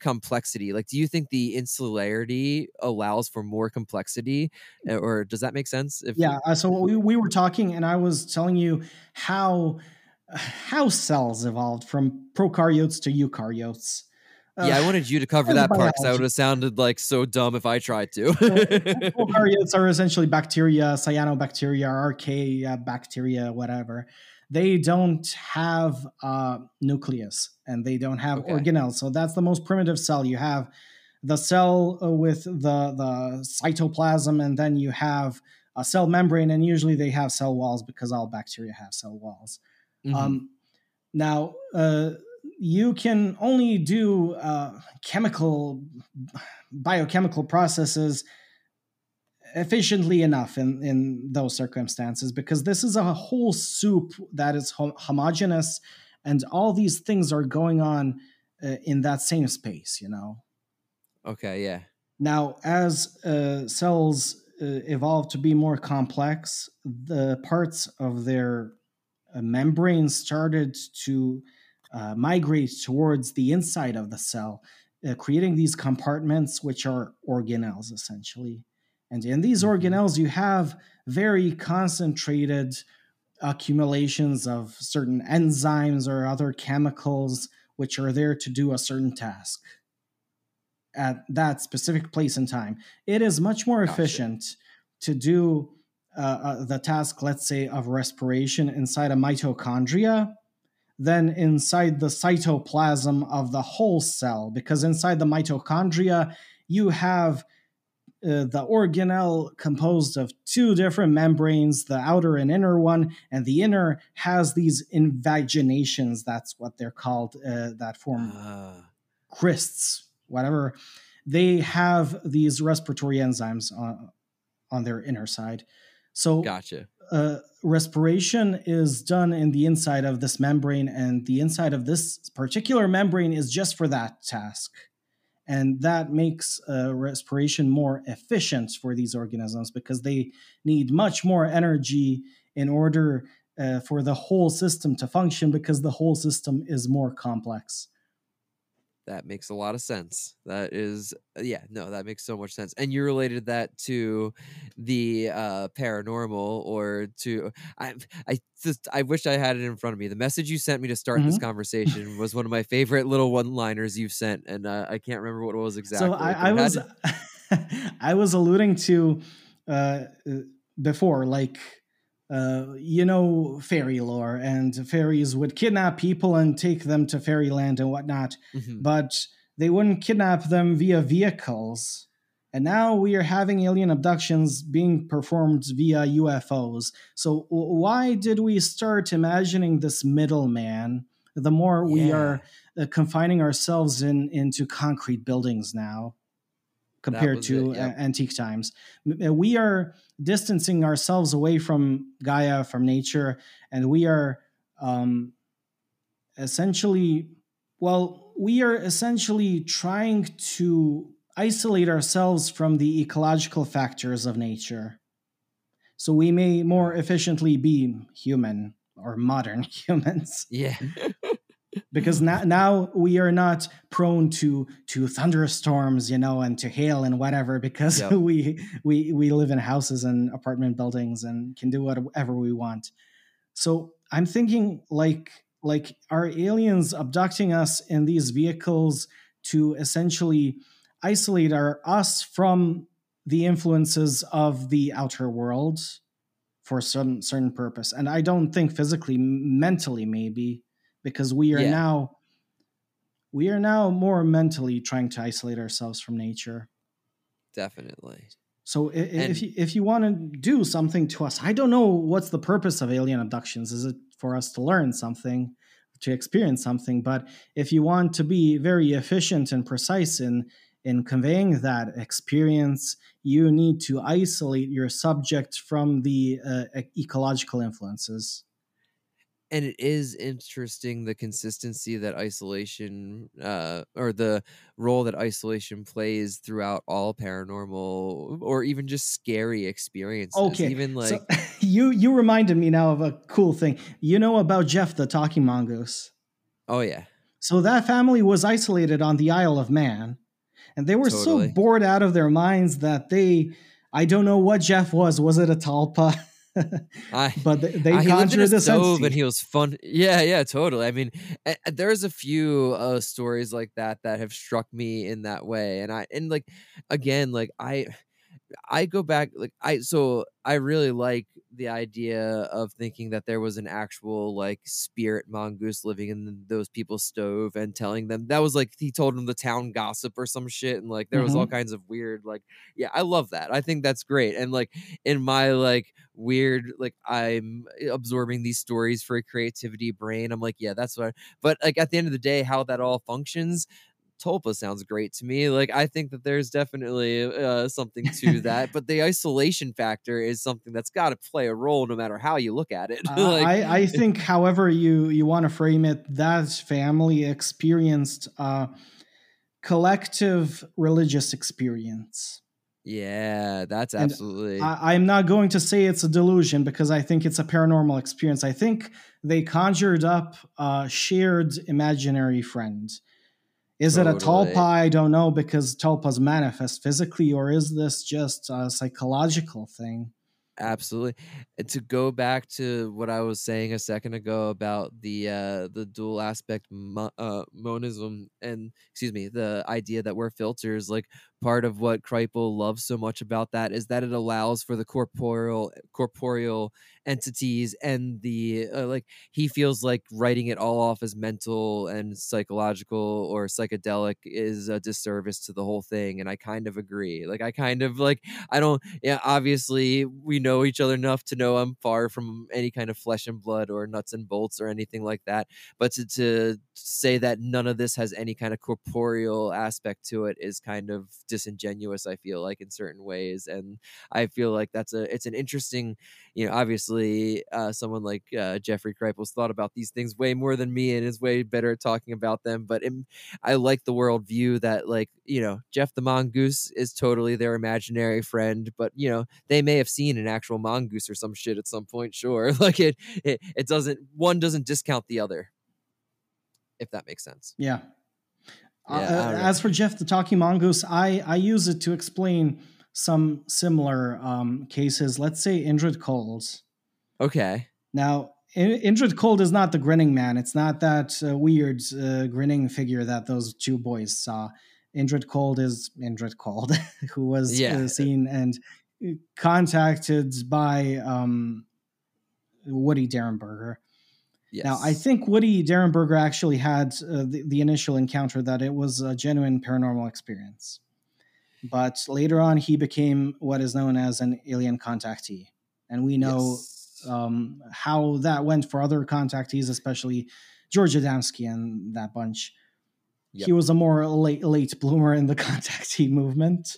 complexity. Like, do you think the insularity allows for more complexity, uh, or does that make sense? If yeah. Uh, so we, we were talking, and I was telling you how how cells evolved from prokaryotes to eukaryotes. Uh, yeah, I wanted you to cover that part because I would have sounded like so dumb if I tried to. so, prokaryotes are essentially bacteria, cyanobacteria, archaea bacteria, whatever they don't have a nucleus and they don't have okay. organelles. So that's the most primitive cell. You have the cell uh, with the the cytoplasm, and then you have a cell membrane, and usually they have cell walls because all bacteria have cell walls. Mm-hmm. Um, now, uh, you can only do uh, chemical biochemical processes efficiently enough in in those circumstances because this is a whole soup that is homogeneous and all these things are going on uh, in that same space you know? Okay yeah. Now as uh, cells uh, evolve to be more complex the parts of their uh, membrane started to uh, migrate towards the inside of the cell uh, creating these compartments which are organelles essentially and in these mm-hmm. organelles, you have very concentrated accumulations of certain enzymes or other chemicals which are there to do a certain task at that specific place and time. It is much more efficient to do uh, uh, the task, let's say, of respiration inside a mitochondria than inside the cytoplasm of the whole cell, because inside the mitochondria, you have uh, the organelle composed of two different membranes, the outer and inner one, and the inner has these invaginations. That's what they're called, uh, that form uh. crysts, whatever. They have these respiratory enzymes on, on their inner side. So, gotcha. Uh, respiration is done in the inside of this membrane, and the inside of this particular membrane is just for that task. And that makes uh, respiration more efficient for these organisms because they need much more energy in order uh, for the whole system to function because the whole system is more complex that makes a lot of sense. That is, uh, yeah, no, that makes so much sense. And you related that to the uh, paranormal, or to I, I just, I wish I had it in front of me. The message you sent me to start mm-hmm. this conversation was one of my favorite little one-liners you've sent, and uh, I can't remember what it was exactly. So I, I was, to... I was alluding to uh, uh, before, like uh, you know, fairy lore, and fairies would kidnap people and take them to fairyland and whatnot, mm-hmm. but they wouldn't kidnap them via vehicles. And now we are having alien abductions being performed via UFOs. So, why did we start imagining this middleman? The more yeah. we are uh, confining ourselves in into concrete buildings now compared to it, yep. antique times. Uh, we are distancing ourselves away from Gaia, from nature, and we are um, essentially, well, we are essentially trying to isolate ourselves from the ecological factors of nature. So we may more efficiently be human or modern humans. Yeah. because now, now we are not prone to to thunderstorms you know and to hail and whatever because yep. we we we live in houses and apartment buildings and can do whatever we want. So i'm thinking like like are aliens abducting us in these vehicles to essentially isolate our us from the influences of the outer world for some certain purpose? And i don't think physically mentally maybe because we are yeah. now we are now more mentally trying to isolate ourselves from nature. Definitely. So if, if you, if you want to do something to us, I don't know what's the purpose of alien abductions. Is it for us to learn something, to experience something? But if you want to be very efficient and precise in in conveying that experience, you need to isolate your subject from the uh, ecological influences and it is interesting the consistency that isolation uh, or the role that isolation plays throughout all paranormal or even just scary experiences okay even like so, you you reminded me now of a cool thing. You know about jeff the talking mongoose? Oh yeah. So that family was isolated on the isle of man and they were totally. so bored out of their minds that they i don't know what jeff was. Was it a tulpa I, but they, they I, conjured the stove and he was fun. Yeah, yeah, totally. I mean, there's a few uh, stories like that that have struck me in that way, and I and like again, like I I go back like I so I really like the idea of thinking that there was an actual like spirit mongoose living in those people's stove and telling them that was like he told them the town gossip or some shit and like there mm-hmm. was all kinds of weird like yeah I love that I think that's great and like in my like weird like I'm absorbing these stories for a creativity brain I'm like yeah that's what I, but like at the end of the day how that all functions Tulpa sounds great to me. Like I think that there's definitely uh, something to that, but the isolation factor is something that's got to play a role no matter how you look at it. Uh, I, I think, however you you want to frame it, that family experienced a collective religious experience. Yeah, that's absolutely. I, I'm not going to say it's a delusion because I think it's a paranormal experience. I think they conjured up a shared imaginary friend is totally. it a tulpa? I don't know because tulpas manifest physically, or is this just a psychological thing? Absolutely. To go back to what I was saying a second ago about the uh, the dual aspect mo- uh, monism and excuse me, the idea that we're filters. Like part of what Kripal loves so much about that is that it allows for the corporeal corporeal entities and the uh, like he feels like writing it all off as mental and psychological or psychedelic is a disservice to the whole thing and I kind of agree. Like I kind of like I don't yeah obviously we know each other enough to know I'm far from any kind of flesh and blood or nuts and bolts or anything like that but to, to say that none of this has any kind of corporeal aspect to it is kind of disingenuous I feel like in certain ways and I feel like that's a it's an interesting you know obviously uh, someone like uh, Jeffrey Kripal's thought about these things way more than me and is way better at talking about them. But it, I like the worldview that, like, you know, Jeff the mongoose is totally their imaginary friend, but you know, they may have seen an actual mongoose or some shit at some point. Sure, like it, it, it doesn't. One doesn't discount the other, if that makes sense. Yeah. Yeah uh, as for Jeff the talking mongoose, I I use it to explain some similar um, cases. Let's say Indrid Cold Okay. Now, Indrid Cold is not the grinning man. It's not that uh, weird uh, grinning figure that those two boys saw. Indrid Cold is Indrid Cold, who was uh, yeah. seen and contacted by um, Woody Derenberger. Yes. Now, I think Woody Derenberger actually had uh, the, the initial encounter that it was a genuine paranormal experience. But later on, he became what is known as an alien contactee. And we know yes um, how that went for other contactees, especially George Adamski and that bunch. Yep. He was a more late late bloomer in the contactee movement.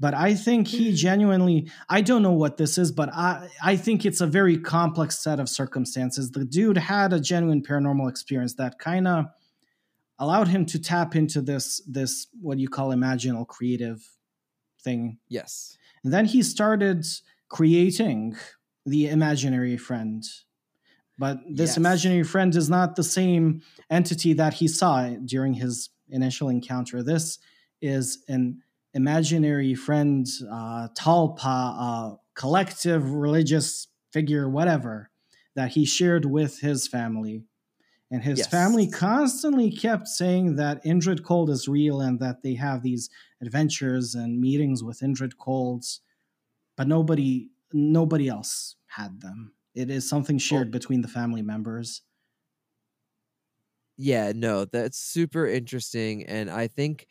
but I think he genuinely I don't know what this is, but I I think it's a very complex set of circumstances. The dude had a genuine paranormal experience that kind of allowed him to tap into this this what you call imaginal creative thing. Yes. And then he started creating the imaginary friend. But this yes. imaginary friend is not the same entity that he saw during his initial encounter. This is an imaginary friend, uh, tulpa, uh, collective religious figure, whatever, that he shared with his family. And his yes. family constantly kept saying that Indrid Cold is real and that they have these adventures and meetings with Indrid Colds, but nobody nobody else had them. It is something oh. shared oh. between the family members. Yeah, no, that's super interesting. And I think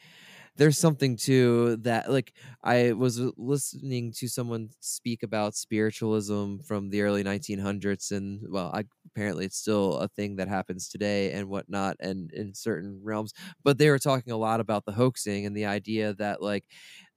there's something to that. Like, I was listening to someone speak about spiritualism from the early 1900s, and well, I, apparently it's still a thing that happens today and whatnot, and in certain realms. But they were talking a lot about the hoaxing and the idea that, like,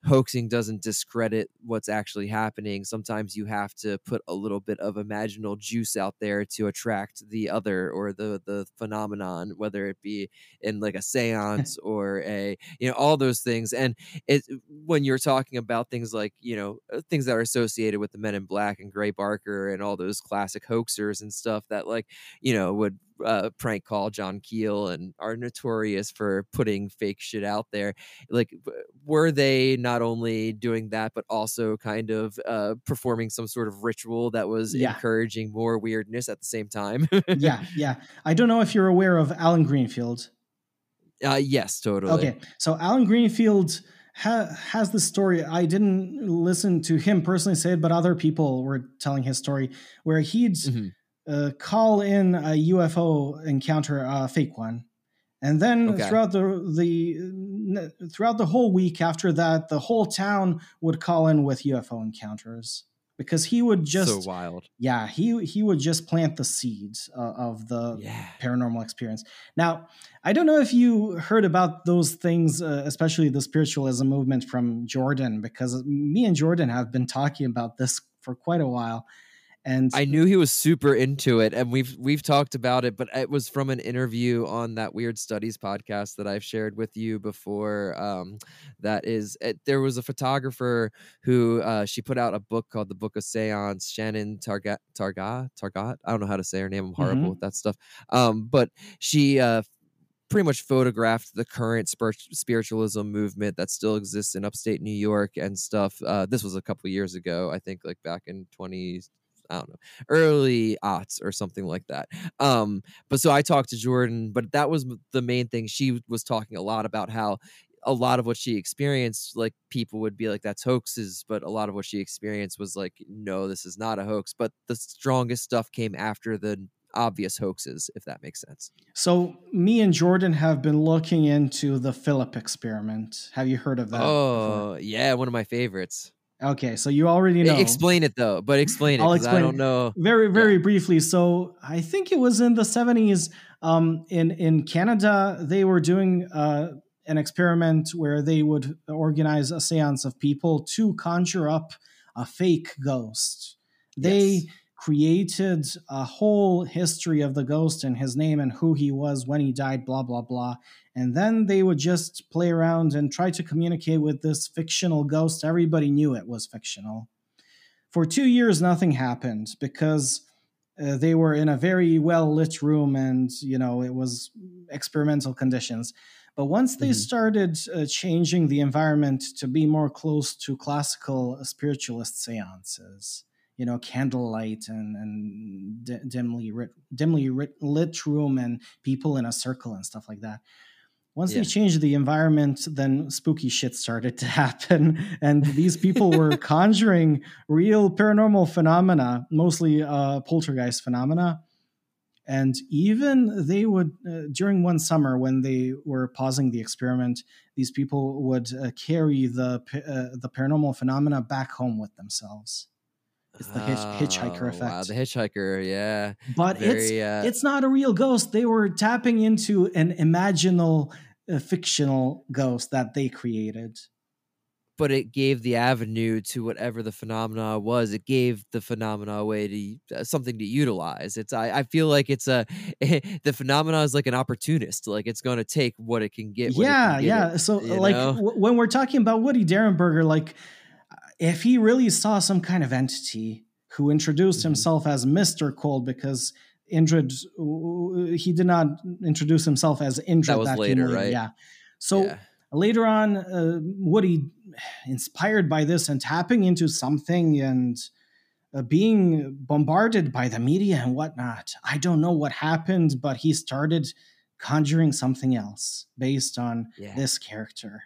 hoaxing doesn't discredit what's actually happening. Sometimes you have to put a little bit of imaginal juice out there to attract the other or the the phenomenon, whether it be in like a séance or a you know all those things. And it when you're talking about things like you know uh, things that are associated with the Men in Black and Gray Barker and all those classic hoaxers and stuff that like you know would uh, prank call John Keel and are notorious for putting fake shit out there. Like, were they not only doing that, but also kind of uh, performing some sort of ritual that was yeah. encouraging more weirdness at the same time? yeah, yeah. I don't know if you're aware of Alan Greenfield. Uh, yes, totally. Okay, so Alan Greenfield ha- has the story. I didn't listen to him personally say it, but other people were telling his story where he'd. Mm-hmm uh, call in a UFO encounter, a fake one, and then okay. throughout the the throughout the whole week after that, the whole town would call in with UFO encounters because he would just so wild. Yeah, he he would just plant the seeds uh, of the yeah. paranormal experience. Now, I don't know if you heard about those things, uh, especially the spiritualism movement from Jordan, because me and Jordan have been talking about this for quite a while. And I knew he was super into it, and we've we've talked about it, but it was from an interview on that Weird Studies podcast that I've shared with you before. Um, that is, it, there was a photographer who uh, she put out a book called the Book of Seance. Shannon Targat Targat Targat. I don't know how to say her name. I'm horrible mm-hmm. with that stuff. Um, but she uh, pretty much photographed the current spiritualism movement that still exists in upstate New York and stuff. Uh, this was a couple years ago, I think, like back in 20, I don't know, early aughts or something like that. Um, but so I talked to Jordan, but that was the main thing. She was talking a lot about how a lot of what she experienced, like people would be like, that's hoaxes. But a lot of what she experienced was like, no, this is not a hoax. But the strongest stuff came after the obvious hoaxes, if that makes sense. So, me and Jordan have been looking into the Philip experiment. Have you heard of that? Oh, before? yeah, one of my favorites. Okay, so you already know. Explain it though, but explain it because I don't know. Very, very yeah. briefly. So I think it was in the seventies. Um, in in Canada, they were doing uh, an experiment where they would organize a séance of people to conjure up a fake ghost. They yes created a whole history of the ghost and his name and who he was when he died, blah, blah, blah. And then they would just play around and try to communicate with this fictional ghost. Everybody knew it was fictional. For two years, nothing happened because uh, they were in a very well lit room and, you know, it was experimental conditions. But once they mm-hmm. started uh, changing the environment to be more close to classical spiritualist seances, you know candlelight and and d- dimly dimly lit room and people in a circle and stuff like that once yeah. they changed the environment then spooky shit started to happen. And these people were conjuring real paranormal phenomena mostly uh, poltergeist phenomena. And even they would uh, during one summer when they were pausing the experiment these people would uh, carry the uh, the paranormal phenomena back home with themselves it's the hitch, hitchhiker oh, effect. Wow, the hitchhiker, yeah. But Very, it's uh, it's not a real ghost. They were tapping into an imaginal, uh, fictional ghost that they created. But it gave the avenue to whatever the phenomena was. It gave the phenomena a way to uh, something to utilize. It's I, I feel like it's a the phenomena is like an opportunist. Like it's going to take what it can get. Yeah, can get yeah. It, so like w- when we're talking about Woody Derenberger, like if he really saw some kind of entity who introduced mm-hmm. himself as Mr. Cold because Indrid, he did not introduce himself as Indrid. That was that later, later, right? Yeah. So yeah. later on, uh, Woody, inspired by this and tapping into something and uh, being bombarded by the media and whatnot, I don't know what happened, but he started conjuring something else based on yeah. this character.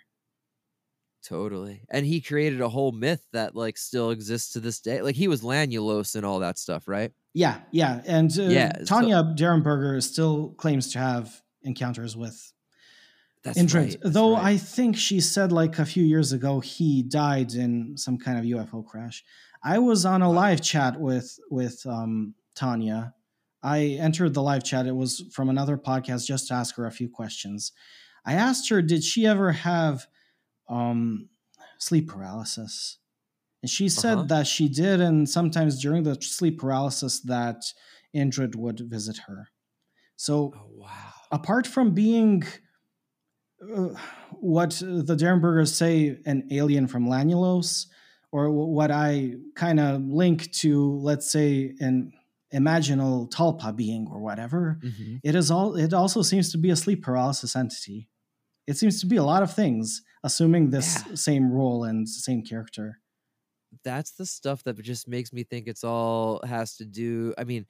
Totally. And he created a whole myth that like still exists to this day. Like he was Lanulos and all that stuff, right? Yeah, yeah. And uh, yeah, Tanya so, Derenberger still claims to have encounters with that's Indrid. Right, though right. I think she said like a few years ago he died in some kind of UFO crash. I was on a live chat with with um, Tanya. I entered the live chat. It was from another podcast just to ask her a few questions. I asked her, did she ever have um, sleep paralysis. And she said uh-huh. that she did, and sometimes during the sleep paralysis, that Indrid would visit her. So, oh, wow. apart from being uh, what the Derenbergers say, an alien from Lanulos, or what I kind of link to, let's say, an imaginal Tulpa being or whatever, mm-hmm. it is all. It also seems to be a sleep paralysis entity. It seems to be a lot of things assuming this yeah. same role and same character that's the stuff that just makes me think it's all has to do i mean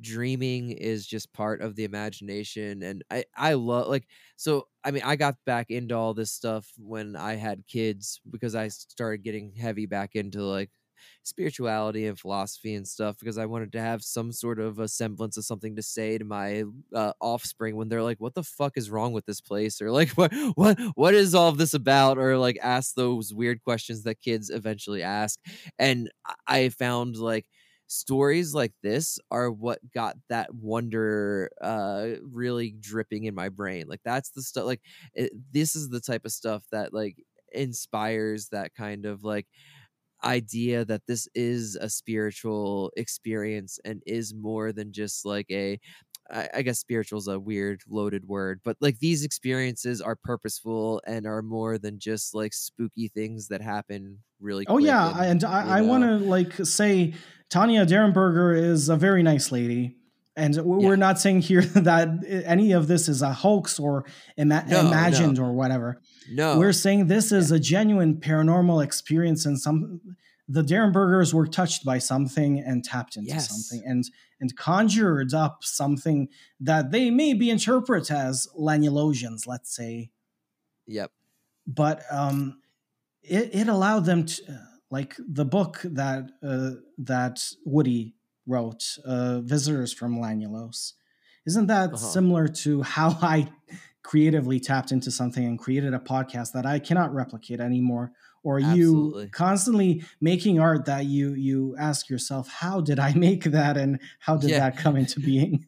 dreaming is just part of the imagination and i i love like so i mean i got back into all this stuff when i had kids because i started getting heavy back into like spirituality and philosophy and stuff because I wanted to have some sort of a semblance of something to say to my uh, offspring when they're like, "What the fuck is wrong with this place?" or like, "What what what is all this about?" or like ask those weird questions that kids eventually ask. And I found like stories like this are what got that wonder uh really dripping in my brain like that's the stuff like it, this is the type of stuff that like inspires that kind of like idea that this is a spiritual experience and is more than just like a I, guess spiritual is a weird loaded word, but like these experiences are purposeful and are more than just like spooky things that happen really. Oh yeah, and, and I, I want to like say Tanya Derenberger is a very nice lady. And we're yeah. not saying here that any of this is a hoax or ima- no, imagined no. or whatever. No, we're saying this is yeah. a genuine paranormal experience, and some the Derenbergers were touched by something and tapped into yes. something and and conjured up something that they maybe interpret as Lanulosians, let's say. Yep. but um, it, it allowed them to like the book that uh, that Woody wrote, uh, "Visitors from Lanulos." Isn't that uh-huh. similar to how I creatively tapped into something and created a podcast that I cannot replicate anymore? Or Absolutely. you constantly making art that you you ask yourself, how did I make that and how did yeah. that come into being?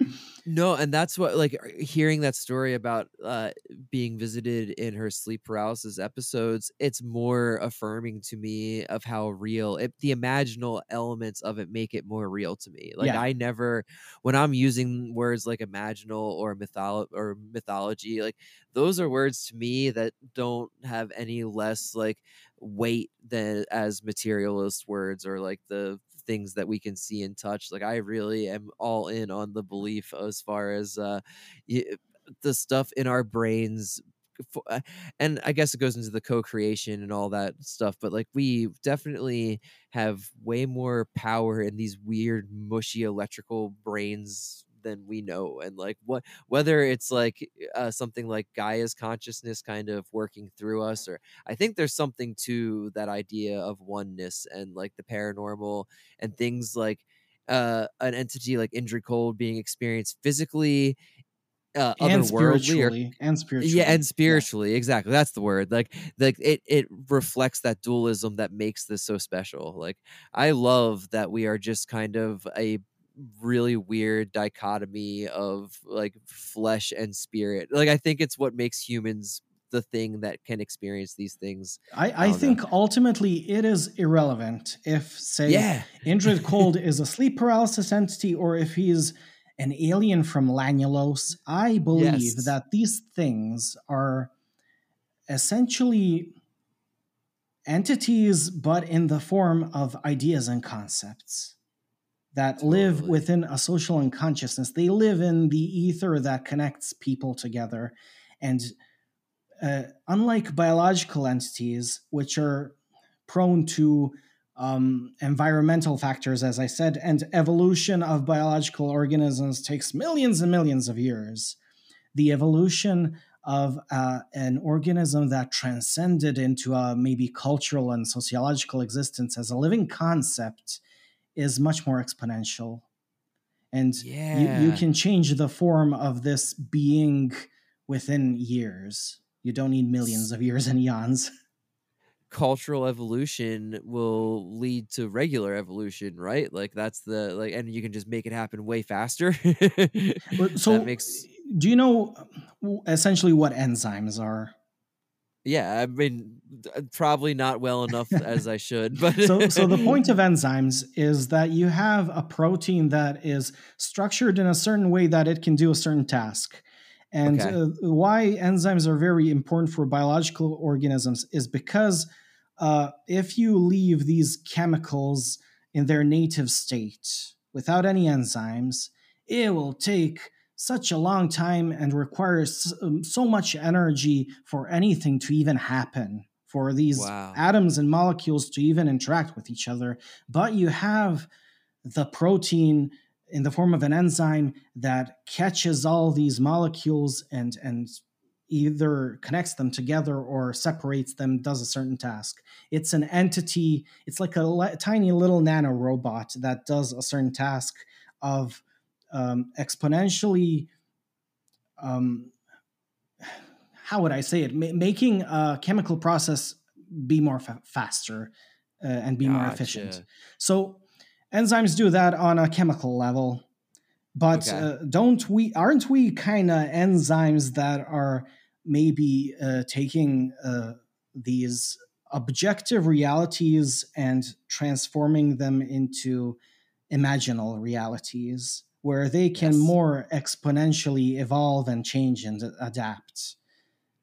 No, and that's what like hearing that story about uh being visited in her sleep paralysis episodes, it's more affirming to me of how real it, the imaginal elements of it make it more real to me. Like yeah. I never when I'm using words like imaginal or mytholo- or mythology, like those are words to me that don't have any less like weight than as materialist words or like the things that we can see and touch. Like I really am all in on the belief as far as uh, the stuff in our brains uh, and I guess it goes into the co-creation and all that stuff, but like we definitely have way more power in these weird, mushy electrical brains than we know and like what whether it's like uh, something like gaia's consciousness kind of working through us or i think there's something to that idea of oneness and like the paranormal and things like uh, an entity like Indrid Cold being experienced physically uh, and spiritually or, and spiritually yeah and spiritually yeah. exactly that's the word like like it it reflects that dualism that makes this so special like i love that we are just kind of a really weird dichotomy of like flesh and spirit. Like I think it's what makes humans the thing that can experience these things. I, I, think know. ultimately it is irrelevant if, say, yeah. Indrid Cold is a sleep paralysis entity or if he's an alien from Lanulos. I believe yes. that these things are essentially entities, but in the form of ideas and concepts that totally. live within a social unconsciousness. They live in the ether that connects people together. And uh, unlike biological entities, which are prone to um, environmental factors, as I said, and evolution of biological organisms takes millions and millions of years. The evolution of uh, an organism that transcended into a maybe cultural and sociological existence as a living concept is much more exponential. And yeah. you, you can change the form of this being within years. You don't need millions of years and eons cultural evolution will lead to regular evolution right? Like that's the like and you can just make it happen way faster. So that makes do you know essentially what enzymes are yeah, I mean, uh, probably not well enough as I should. But so, so the point of enzymes is that you have a protein that is structured in a certain way that it can do a certain task. And okay. uh, why enzymes are very important for biological organisms is because uh, if you leave these chemicals in their native state without any enzymes, it will take such a long time and requires um, so much energy for anything to even happen for these wow. atoms and molecules to even interact with each other but you have the protein in the form of an enzyme that catches all these molecules and and either connects them together or separates them does a certain task it's an entity it's like a le- tiny little nano robot that does a certain task of um, exponentially um, how would I say it? Ma- making a chemical process be more fa- faster uh, and be gotcha. more efficient. So enzymes do that on a chemical level, but okay. uh, don't we? Aren't we kind of enzymes that are maybe uh, taking uh, these objective realities and transforming them into imaginal realities? Where they can yes. more exponentially evolve and change and adapt.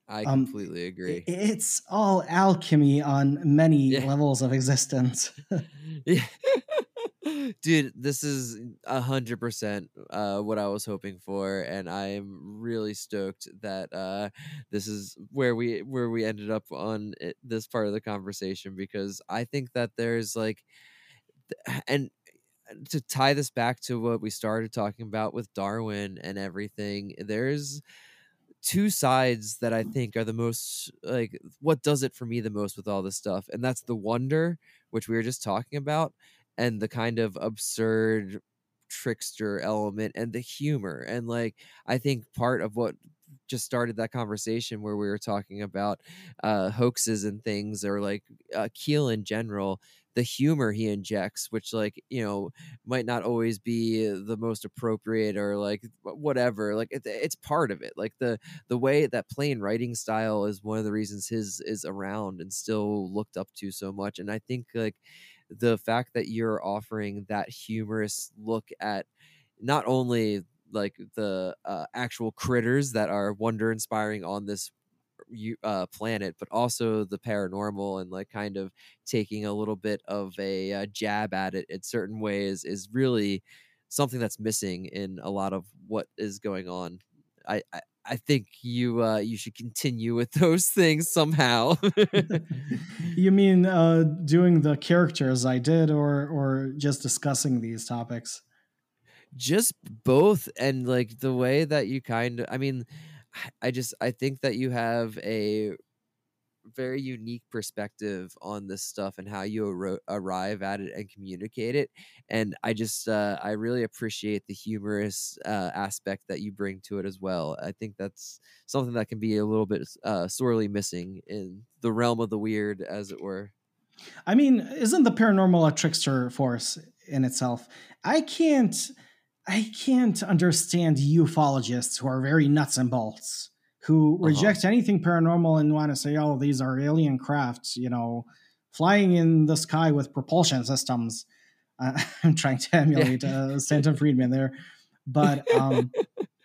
I um, completely um, agree. It's all alchemy on many yeah. levels of existence. Dude, this is a hundred percent uh, what I was hoping for, and I am really stoked that uh, this is where we where we ended up on it, this part of the conversation because I think that there's like, and to tie this back to what we started talking about with Darwin and everything, there's two sides that I think are the most like what does it for me the most with all this stuff, and that's the wonder, which we were just talking about, and the kind of absurd trickster element and the humor and like i think part of what just started that conversation where we were talking about uh hoaxes and things or like uh, keel in general the humor he injects which like you know might not always be the most appropriate or like whatever like it, it's part of it like the the way that plain writing style is one of the reasons his is around and still looked up to so much and i think like the fact that you're offering that humorous look at not only like the uh, actual critters that are wonder inspiring on this uh, planet, but also the paranormal and like kind of taking a little bit of a uh, jab at it in certain ways is really something that's missing in a lot of what is going on. I, I I think you uh, you should continue with those things somehow. you mean uh, doing the characters I did, or or just discussing these topics? Just both, and like the way that you kind of. I mean, I just I think that you have a very unique perspective on this stuff and how you ar- arrive at it and communicate it and i just uh, i really appreciate the humorous uh, aspect that you bring to it as well. I think that's something that can be a little bit uh, sorely missing in the realm of the weird as it were. I mean isn't the paranormal a trickster force in itself? I can't i can't understand ufologists who are very nuts and bolts who uh-huh. reject anything paranormal and want to say, oh, these are alien crafts, you know, flying in the sky with propulsion systems. Uh, I'm trying to emulate uh, Stanton Friedman there. But um,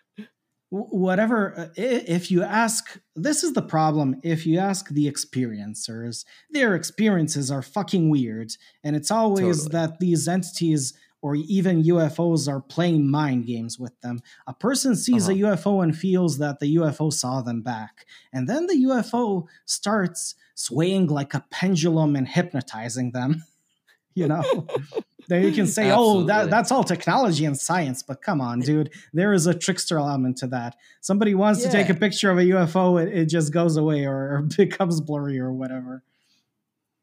whatever, uh, if you ask, this is the problem. If you ask the experiencers, their experiences are fucking weird. And it's always totally. that these entities or even UFOs are playing mind games with them. A person sees uh-huh. a UFO and feels that the UFO saw them back. And then the UFO starts swaying like a pendulum and hypnotizing them. you know? then you can say, Absolutely. oh, that, that's all technology and science, but come on, dude. There is a trickster element to that. Somebody wants yeah. to take a picture of a UFO, it, it just goes away or, or becomes blurry or whatever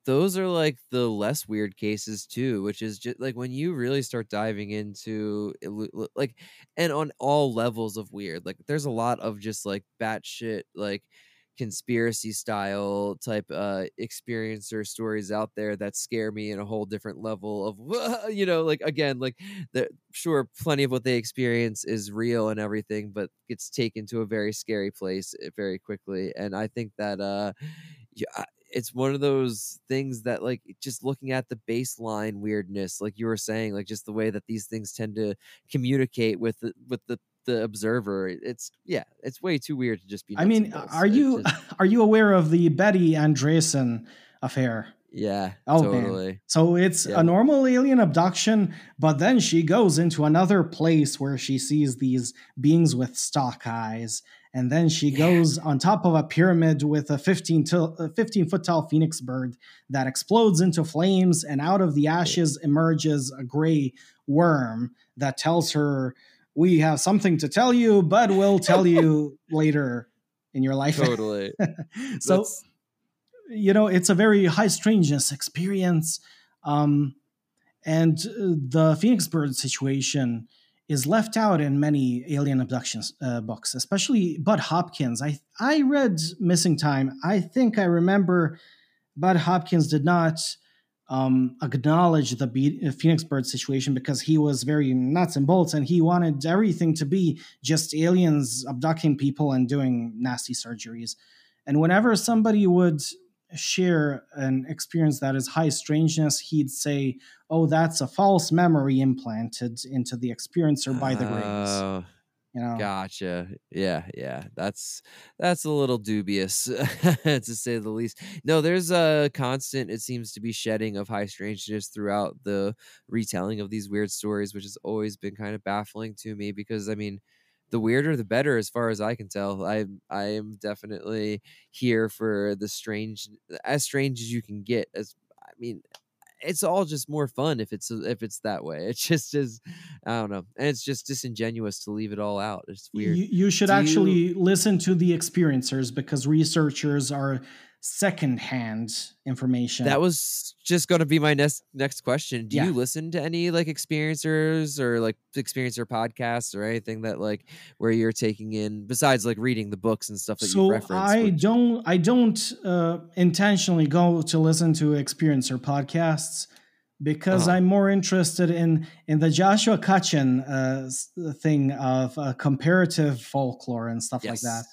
those are like the less weird cases too, which is just like when you really start diving into like and on all levels of weird. Like there's a lot of just like batshit like conspiracy style type uh experiencer stories out there that scare me in a whole different level of you know like again like the sure plenty of what they experience is real and everything but gets taken to a very scary place eh, very quickly and i think that uh yeah it's one of those things that like just looking at the baseline weirdness like you were saying like just the way that these things tend to communicate with the with the the observer it's yeah it's way too weird to just be i mean are you just... are you aware of the betty andreasson affair yeah oh totally man. so it's yeah. a normal alien abduction but then she goes into another place where she sees these beings with stalk eyes and then she goes on top of a pyramid with a 15, to, a 15 foot tall phoenix bird that explodes into flames and out of the ashes emerges a gray worm that tells her we have something to tell you but we'll tell you later in your life. Totally. So That's... you know it's a very high strangeness experience um, and uh, the phoenix bird situation is left out in many alien abductions uh, books, especially Bud Hopkins. I I read Missing Time. I think I remember Bud Hopkins did not um, acknowledge the Be- Phoenix Bird situation because he was very nuts and bolts and he wanted everything to be just aliens abducting people and doing nasty surgeries. And whenever somebody would share an experience that is high strangeness, he'd say, "Oh, that's a false memory implanted into the experiencer by the grays." Uh, you know, gotcha. Yeah, yeah. That's that's a little dubious to say the least. No, there's a constant. It seems to be shedding of high strangeness throughout the retelling of these weird stories, which has always been kind of baffling to me because I mean the weirder the better as far as i can tell i i am definitely here for the strange as strange as you can get as i mean it's all just more fun if it's if it's that way. It's just is I don't know, and it's just disingenuous to leave it all out. It's weird. You, you should Do actually you- listen to the experiencers because researchers are secondhand information. That was just going to be my next next question. Do Yeah. you listen to any like experiencers or like experiencer podcasts or anything that like where you're taking in besides like reading the books and stuff that you so reference? I which- don't I don't uh, intentionally go to listen to experiencer podcasts because Uh-huh. I'm more interested in in the Joshua Cutchin uh, thing of uh, comparative folklore and stuff like that.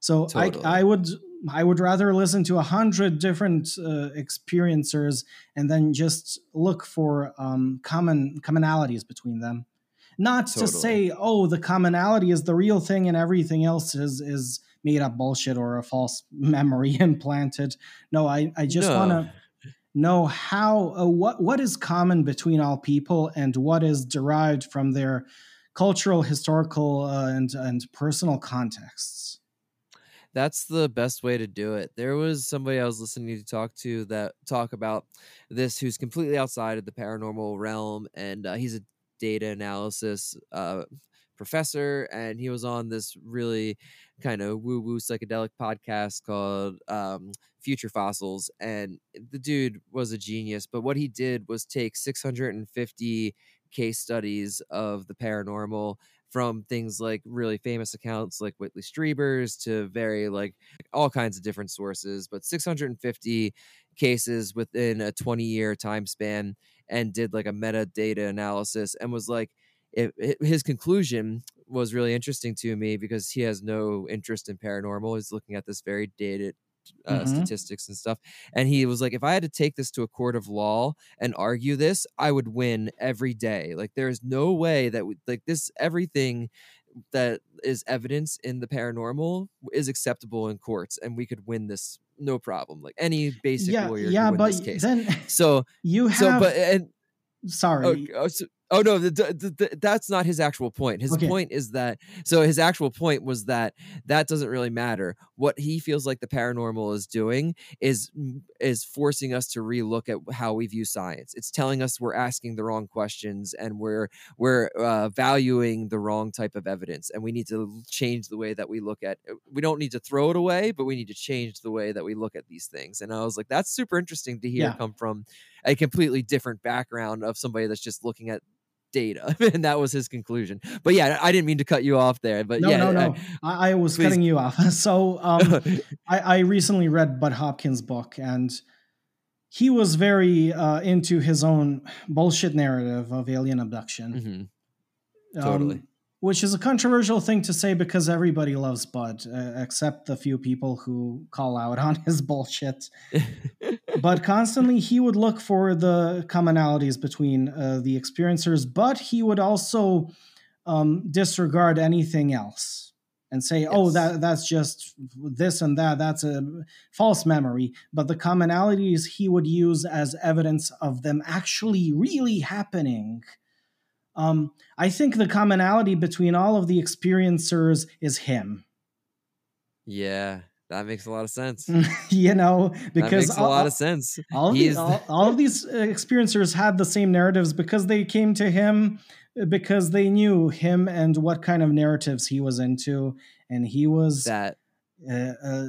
So Totally. I I would I would rather listen to a hundred different uh, experiencers and then just look for um, common commonalities between them. Not to say, oh, the commonality is the real thing and everything else is is made up bullshit or a false memory implanted. No, I, I just No. want to know how uh, what what is common between all people and what is derived from their cultural, historical, uh, and and personal contexts. That's the best way to do it. There was somebody I was listening to talk to that talk about this who's completely outside of the paranormal realm, and uh, he's a data analysis uh, professor, and he was on this really kind of woo woo psychedelic podcast called um, Future Fossils, and the dude was a genius. But what he did was take 650 case studies of the paranormal from things like really famous accounts like Whitley Strieber's to very like all kinds of different sources, but 650 cases within a 20 year time span and did like a metadata analysis and was like, it, it- his conclusion was really interesting to me because he has no interest in paranormal. He's looking at this very dated uh, Mhm. statistics and stuff. And he was like, if I had to take this to a court of law and argue this, I would win every day. Like, there is no way that we, like this everything that is evidence in the paranormal is acceptable in courts, and we could win this no problem. Like any basic yeah, lawyer yeah, could win but this case. then so, you have. so, but and sorry, Oh, oh, so- oh, no, the, the, the, that's not his actual point. His Okay. point is that so his actual point was that that doesn't really matter. What he feels like the paranormal is doing is is forcing us to relook at how we view science. It's telling us we're asking the wrong questions and we're we're uh, valuing the wrong type of evidence, and we need to change the way that we look at. We don't need to throw it away, but we need to change the way that we look at these things. And I was like, that's super interesting to hear Yeah. come from a completely different background of somebody that's just looking at data and that was his conclusion but yeah i didn't mean to cut you off there but no, yeah no, I- no. I, I was please. cutting you off. So um, I, I recently read Bud Hopkins' book, and he was very uh, into his own bullshit narrative of alien abduction. Mhm. Totally. Um, which is a controversial thing to say because everybody loves Bud, uh, except the few people who call out on his bullshit. but constantly he would look for the commonalities between uh, the experiencers, but he would also um, disregard anything else and say, "Oh, that that's just this and that. That's a false memory." But the commonalities he would use as evidence of them actually really happening. Um, I think the commonality between all of the experiencers is him. yeah that makes a lot of sense. You know, that because makes a all- lot of sense. all of, He the, is the- all, all of these experiencers had the same narratives because they came to him uh, because they knew him and what kind of narratives he was into. And he was that uh, uh,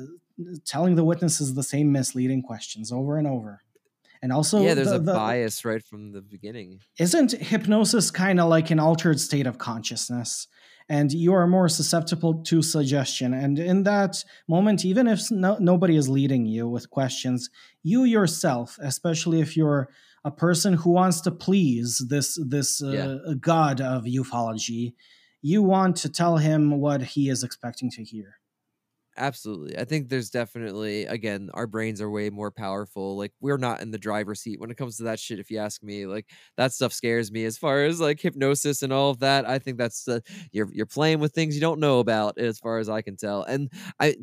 telling the witnesses the same misleading questions over and over and also yeah there's the- a the- bias right from the beginning. Isn't hypnosis kind of like an altered state of consciousness? And you are more susceptible to suggestion. And in that moment even if no, nobody is leading you with questions you yourself especially if you're a person who wants to please this this uh, god of ufology you want to tell him what he is expecting to hear Absolutely. I think there's definitely again our brains are way more powerful. Like we're not in the driver's seat when it comes to that shit if you ask me. Like that stuff scares me as far as like hypnosis and all of that. I think that's uh, you're you're playing with things you don't know about as far as I can tell. And I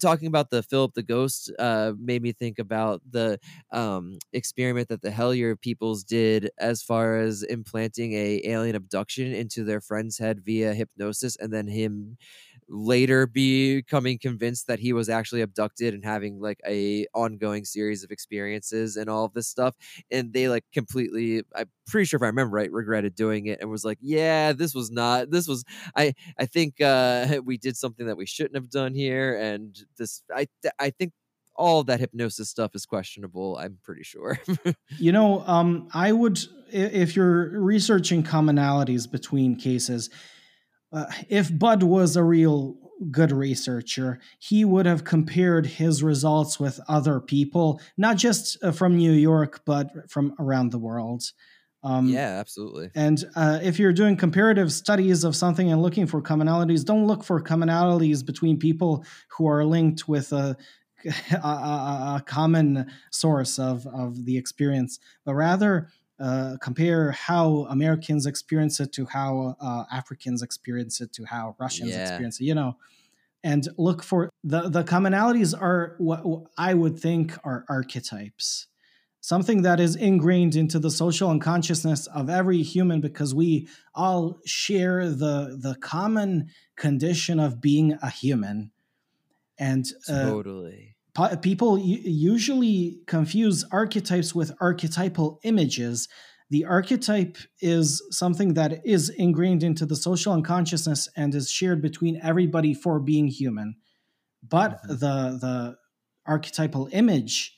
talking about the Philip the Ghost uh made me think about the um experiment that the Hellier peoples did as far as implanting a alien abduction into their friend's head via hypnosis and then him later becoming convinced that he was actually abducted and having like a ongoing series of experiences and all of this stuff and they like completely i'm pretty sure if i remember right regretted doing it and was like yeah this was not this was i i think uh we did something that we shouldn't have done here and this i i think all that hypnosis stuff is questionable i'm pretty sure. You know um i would if you're researching commonalities between cases uh, if Bud was a real good researcher, he would have compared his results with other people, not just uh, from New York, but from around the world. Um, yeah, absolutely. And uh, if you're doing comparative studies of something and looking for commonalities, don't look for commonalities between people who are linked with a, a, a common source of, of the experience, but rather uh, compare how Americans experience it to how uh, Africans experience it to how Russians yeah. experience it. You know, and look for the the commonalities are what, what I would think are archetypes, something that is ingrained into the social unconsciousness of every human because we all share the the common condition of being a human, and uh, totally people usually confuse archetypes with archetypal images. The archetype is something that is ingrained into the social unconsciousness and is shared between everybody for being human. But mm-hmm. the the archetypal image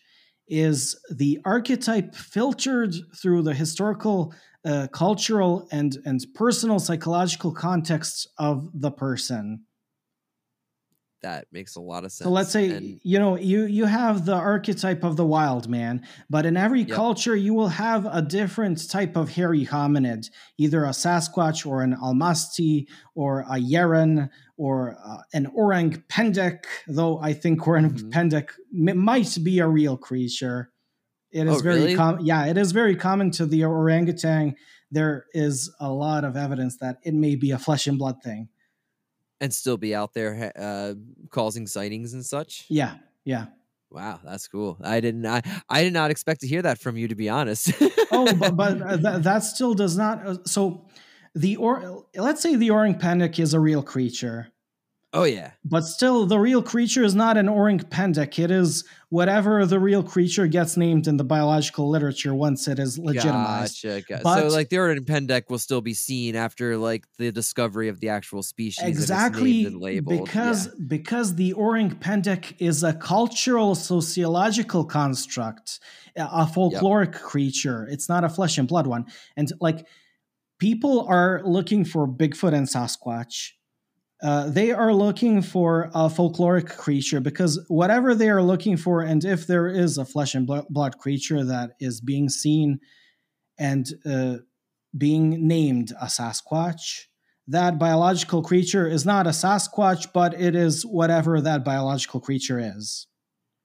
is the archetype filtered through the historical, uh, cultural, and and personal psychological context of the person that makes a lot of sense. So let's say and, you know you you have the archetype of the wild man, but in every yep. culture you will have a different type of hairy hominid, either a Sasquatch or an Almasti or a Yeren or uh, an orang pendek. Though I think orang mm-hmm. pendek m- might be a real creature. It is oh, very really? common. Yeah, it is very common to the orangutan. There is a lot of evidence that it may be a flesh and blood thing and still be out there uh, causing sightings and such. Yeah, yeah. Wow, that's cool. I didn't. I, I did not expect to hear that from you, to be honest. oh, but, but uh, that still does not. Uh, so, the or let's say the orang pendek is a real creature. Oh yeah. But still, the real creature is not an orang pendek. It is whatever the real creature gets named in the biological literature once it is legitimized. Gotcha. gotcha. But, so, like the orang pendek will still be seen after like the discovery of the actual species. Exactly. Because yeah. because the orang pendek is a cultural sociological construct, a folkloric yep. creature. It's not a flesh and blood one. And like people are looking for Bigfoot and Sasquatch uh, they are looking for a folkloric creature because whatever they are looking for, and if there is a flesh and blood creature that is being seen and uh, being named a Sasquatch, that biological creature is not a Sasquatch, but it is whatever that biological creature is.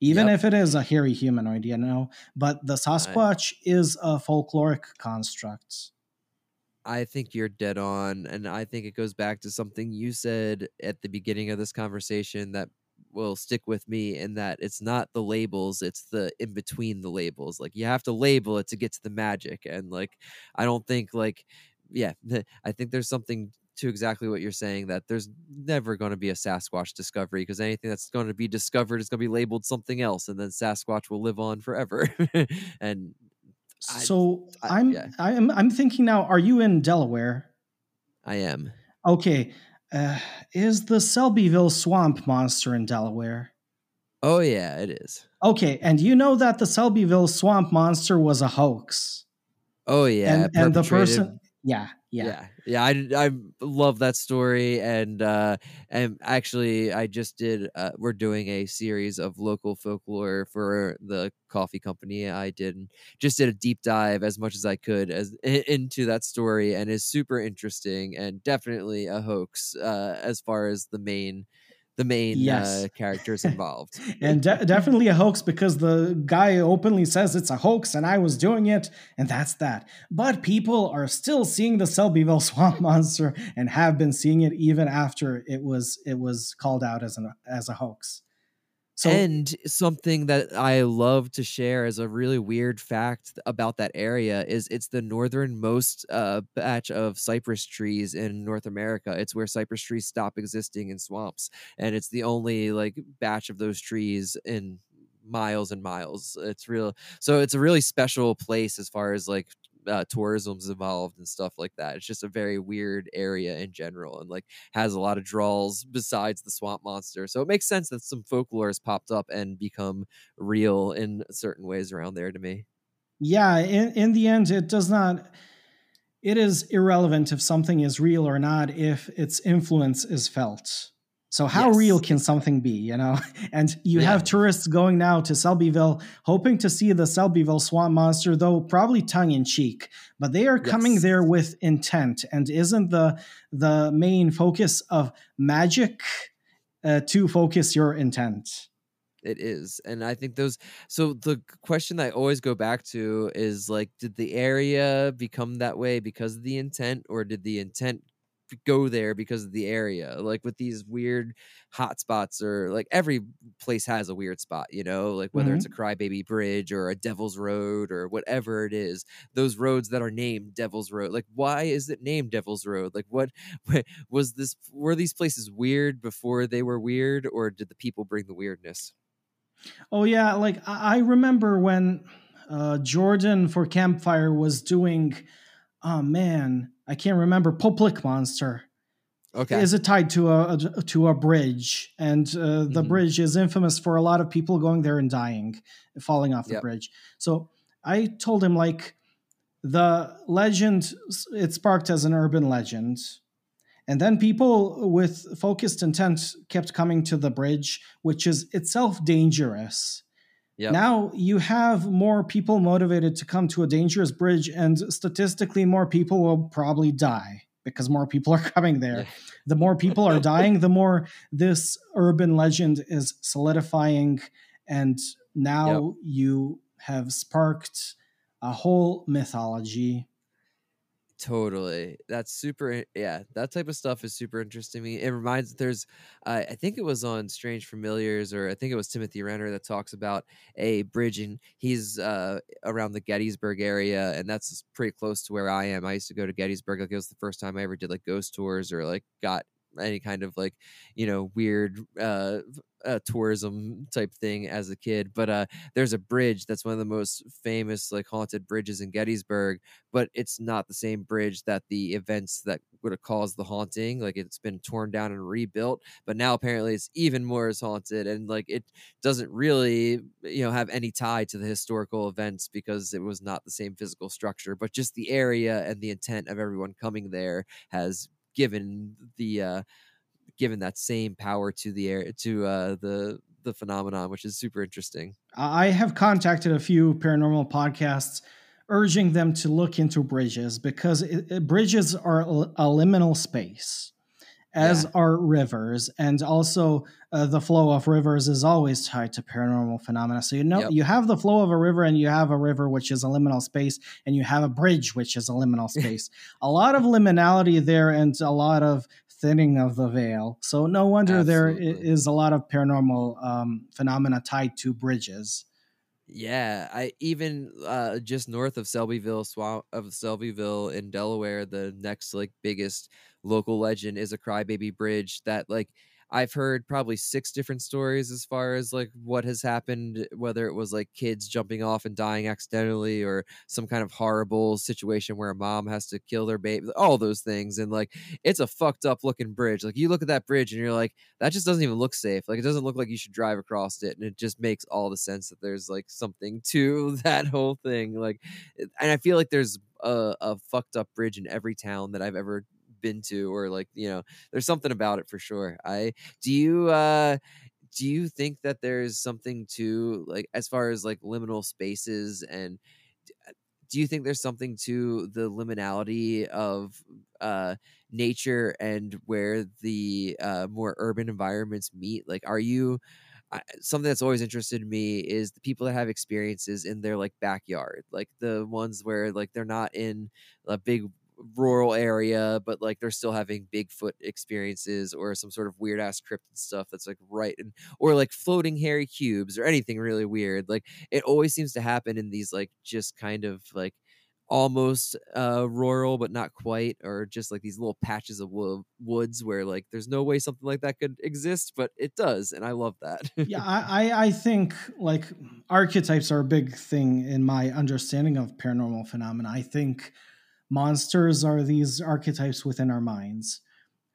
Even yep. if it is a hairy humanoid, you know, but the Sasquatch is a folkloric construct. I think you're dead on. And I think it goes back to something you said at the beginning of this conversation that will stick with me in that it's not the labels, it's the in between the labels. Like you have to label it to get to the magic. And like, I don't think, like, yeah, I think there's something to exactly what you're saying that there's never going to be a Sasquatch discovery because anything that's going to be discovered is going to be labeled something else and then Sasquatch will live on forever. and so I, am yeah. I'm I'm thinking now. Are you in Delaware? I am. Okay. Uh, is the Selbyville swamp monster in Delaware? Oh yeah, it is. Okay, and you know that the Selbyville swamp monster was a hoax. Oh yeah, and, and the person, yeah, yeah. Yeah i i love that story and uh and actually i just did uh, we're doing a series of local folklore for the coffee company. I did just did a deep dive as much as i could as into that story and is super interesting and definitely a hoax uh as far as the main the main yes. uh, characters involved. and de- definitely a hoax because the guy openly says it's a hoax and I was doing it, and that's that. But people are still seeing the Selbyville swamp monster and have been seeing it even after it was it was called out as an as a hoax. So and something that I love to share as a really weird fact about that area is it's the northernmost uh, batch of cypress trees in North America. It's where cypress trees stop existing in swamps, and it's the only like batch of those trees in miles and miles. It's real. So it's a really special place as far as like uh, tourism's involved and stuff like that. It's just a very weird area in general, and like has a lot of draws besides the swamp monster. So it makes sense that some folklore has popped up and become real in certain ways around there to me. yeah, in in the end, it does not. It is irrelevant if something is real or not if its influence is felt. So how Yes, real can something be, you know? And you Yeah, have tourists going now to Selbyville, hoping to see the Selbyville swamp monster, though probably tongue in cheek. But they are coming there with intent, and isn't the the main focus of magic uh, to focus your intent? It is. And I think those so the question I always go back to is like did the area become that way because of the intent or did the intent go there because of the area? Like with these weird hot spots or like every place has a weird spot, you know, like whether it's a Mhm. crybaby bridge or a devil's road or whatever it is, those roads that are named Devil's Road. Like why is it named Devil's Road? Like what was this were these places weird before they were weird or did the people bring the weirdness? Oh yeah, like I I remember when uh, Jordan for Campfire was doing. Oh man, I can't remember. Pope Lick Monster Okay. is it tied to a, to a bridge, and uh, the Mhm. bridge is infamous for a lot of people going there and dying, falling off the Yep. bridge. So I told him like the legend. It sparked as an urban legend. And then people with focused intent kept coming to the bridge, which is itself dangerous. Yep. Now you have more people motivated to come to a dangerous bridge, and statistically, more people will probably die because more people are coming there. The more people are dying, the more this urban legend is solidifying. And now you have sparked a whole mythology. Totally. That's super. Yeah, that type of stuff is super interesting to me. It reminds there's, uh, I think it was on Strange Familiars, or I think it was Timothy Renner that talks about a bridge, and he's uh, around the Gettysburg area, and that's pretty close to where I am. I used to go to Gettysburg. Like it was the first time I ever did like ghost tours or like got any kind of like you know weird uh, uh tourism type thing as a kid but uh there's a bridge that's one of the most famous like haunted bridges in gettysburg but it's not the same bridge that the events that would have caused the haunting like it's been torn down and rebuilt but now apparently it's even more as haunted and like it doesn't really you know have any tie to the historical events because it was not the same physical structure but just the area and the intent of everyone coming there has given the uh given that same power to the air to uh the the phenomenon which is super interesting. I have contacted a few paranormal podcasts urging them to look into bridges because it, bridges are a liminal space, as Yeah. are rivers, and also uh, the flow of rivers is always tied to paranormal phenomena. So you know Yep. you have the flow of a river, and you have a river which is a liminal space, and you have a bridge which is a liminal space. a lot of liminality there, and a lot of thinning of the veil. So no wonder there Absolutely. is a lot of paranormal um, phenomena tied to bridges. Yeah, I even uh just north of Selbyville, swamp of Selbyville in Delaware, the next like biggest local legend is a crybaby bridge that like I've heard probably six different stories as far as like what has happened, whether it was like kids jumping off and dying accidentally or some kind of horrible situation where a mom has to kill their baby, all those things. And like it's a fucked up looking bridge. Like you look at that bridge and you're like, that just doesn't even look safe. Like it doesn't look like you should drive across it, and it just makes all the sense that there's like something to that whole thing. Like, and I feel like there's a, a fucked up bridge in every town that I've ever been to, or like you know, there's something about it for sure. I do you uh do you think that there's something to like as far as like liminal spaces and do you think there's something to the liminality of uh nature and where the uh more urban environments meet like are you something that's always interested me is the people that have experiences in their like backyard like the ones where like they're not in a big rural area, but like they're still having Bigfoot experiences or some sort of weird ass cryptid stuff that's like right and or like floating hairy cubes or anything really weird. Like it always seems to happen in these like just kind of like almost uh rural but not quite or just like these little patches of wo- woods where like there's no way something like that could exist but it does and i love that yeah I, I think like archetypes are a big thing in my understanding of paranormal phenomena i think monsters are these archetypes within our minds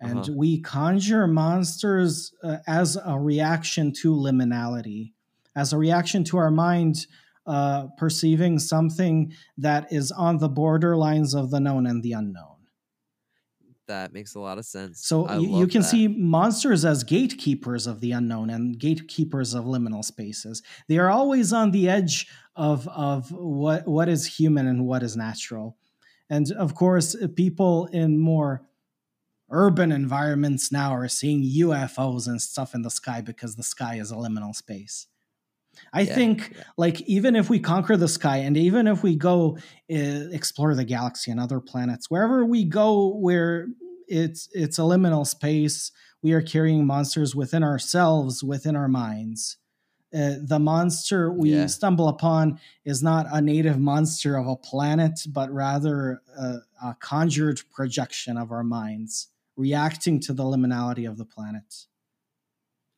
and uh-huh. we conjure monsters uh, as a reaction to liminality as a reaction to our mind uh, perceiving something that is on the borderlines of the known and the unknown. That makes a lot of sense. So you, you, can that. see monsters as gatekeepers of the unknown and gatekeepers of liminal spaces. They are always on the edge of of what what is human and what is natural. And of course, people in more urban environments now are seeing UFOs and stuff in the sky because the sky is a liminal space. I yeah, think yeah. like even if we conquer the sky and even if we go uh, explore the galaxy and other planets, wherever we go where it's it's a liminal space, we are carrying monsters within ourselves, within our minds. Uh, the monster we yeah. stumble upon is not a native monster of a planet, but rather a, a conjured projection of our minds, reacting to the liminality of the planet.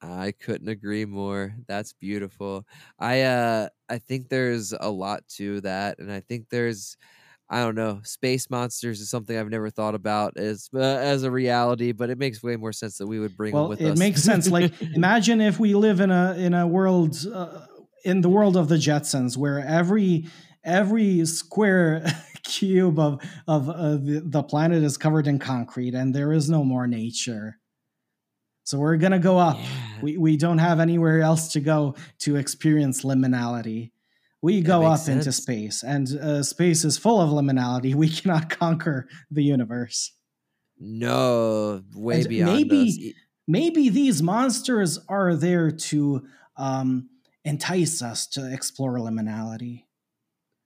I couldn't agree more. That's beautiful. I uh I think there's a lot to that and I think there's I don't know, space monsters is something I've never thought about as uh, as a reality, but it makes way more sense that we would bring well, them with it us. It makes sense. Like imagine if we live in a in a world uh, in the world of the Jetsons where every every square cube of of uh, the, the planet is covered in concrete and there is no more nature so we're gonna go up. Yeah. We we don't have anywhere else to go to experience liminality. We go up sense. into space, and uh, space is full of liminality. We cannot conquer the universe. No, way and beyond maybe, us. Maybe these monsters are there to um, entice us to explore liminality.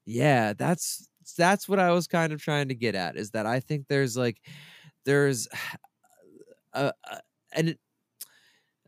Yeah, that's that's what I was kind of trying to get at. Is that I think there's like there's a, a and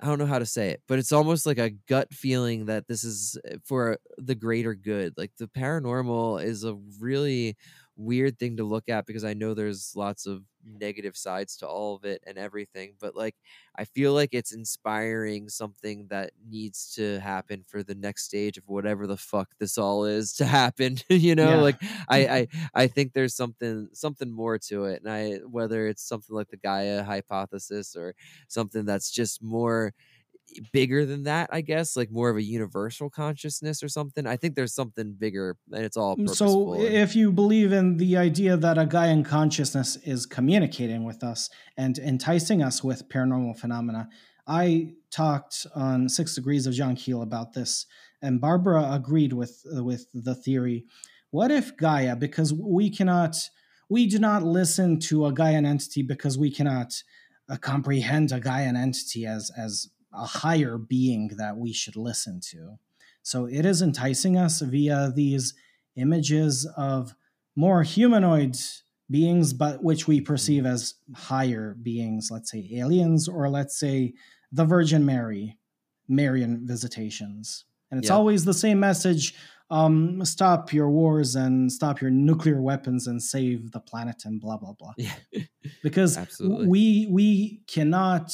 I don't know how to say it, but it's almost like a gut feeling that this is eh, for the greater good. Like the paranormal is a really weird thing to look at because I know there's lots of negative sides to all of it and everything, but like I feel like it's inspiring something that needs to happen for the next stage of whatever the fuck this all is to happen. you know, yeah. like I, mm-hmm. I I think there's something something more to it. And I whether it's something like the Gaia hypothesis or something that's just more bigger than that, I guess, like more of a universal consciousness or something. I think there's something bigger and it's all mm, So if you believe in the idea that a Gaian consciousness is communicating with us and enticing us with paranormal phenomena, I talked on Six Degrees of John Keel about this, and Barbara agreed with with the theory. What if Gaia, because we cannot, we do not listen to a Gaian entity because we cannot uh, comprehend a Gaian entity as as a higher being that we should listen to. So it is enticing us via these images of more humanoid beings, but which we perceive as higher beings, let's say aliens, or let's say the Virgin Mary, Marian visitations. And it's yep. always the same message um, stop your wars and stop your nuclear weapons and save the planet and blah blah blah. Yeah. because Absolutely. we we cannot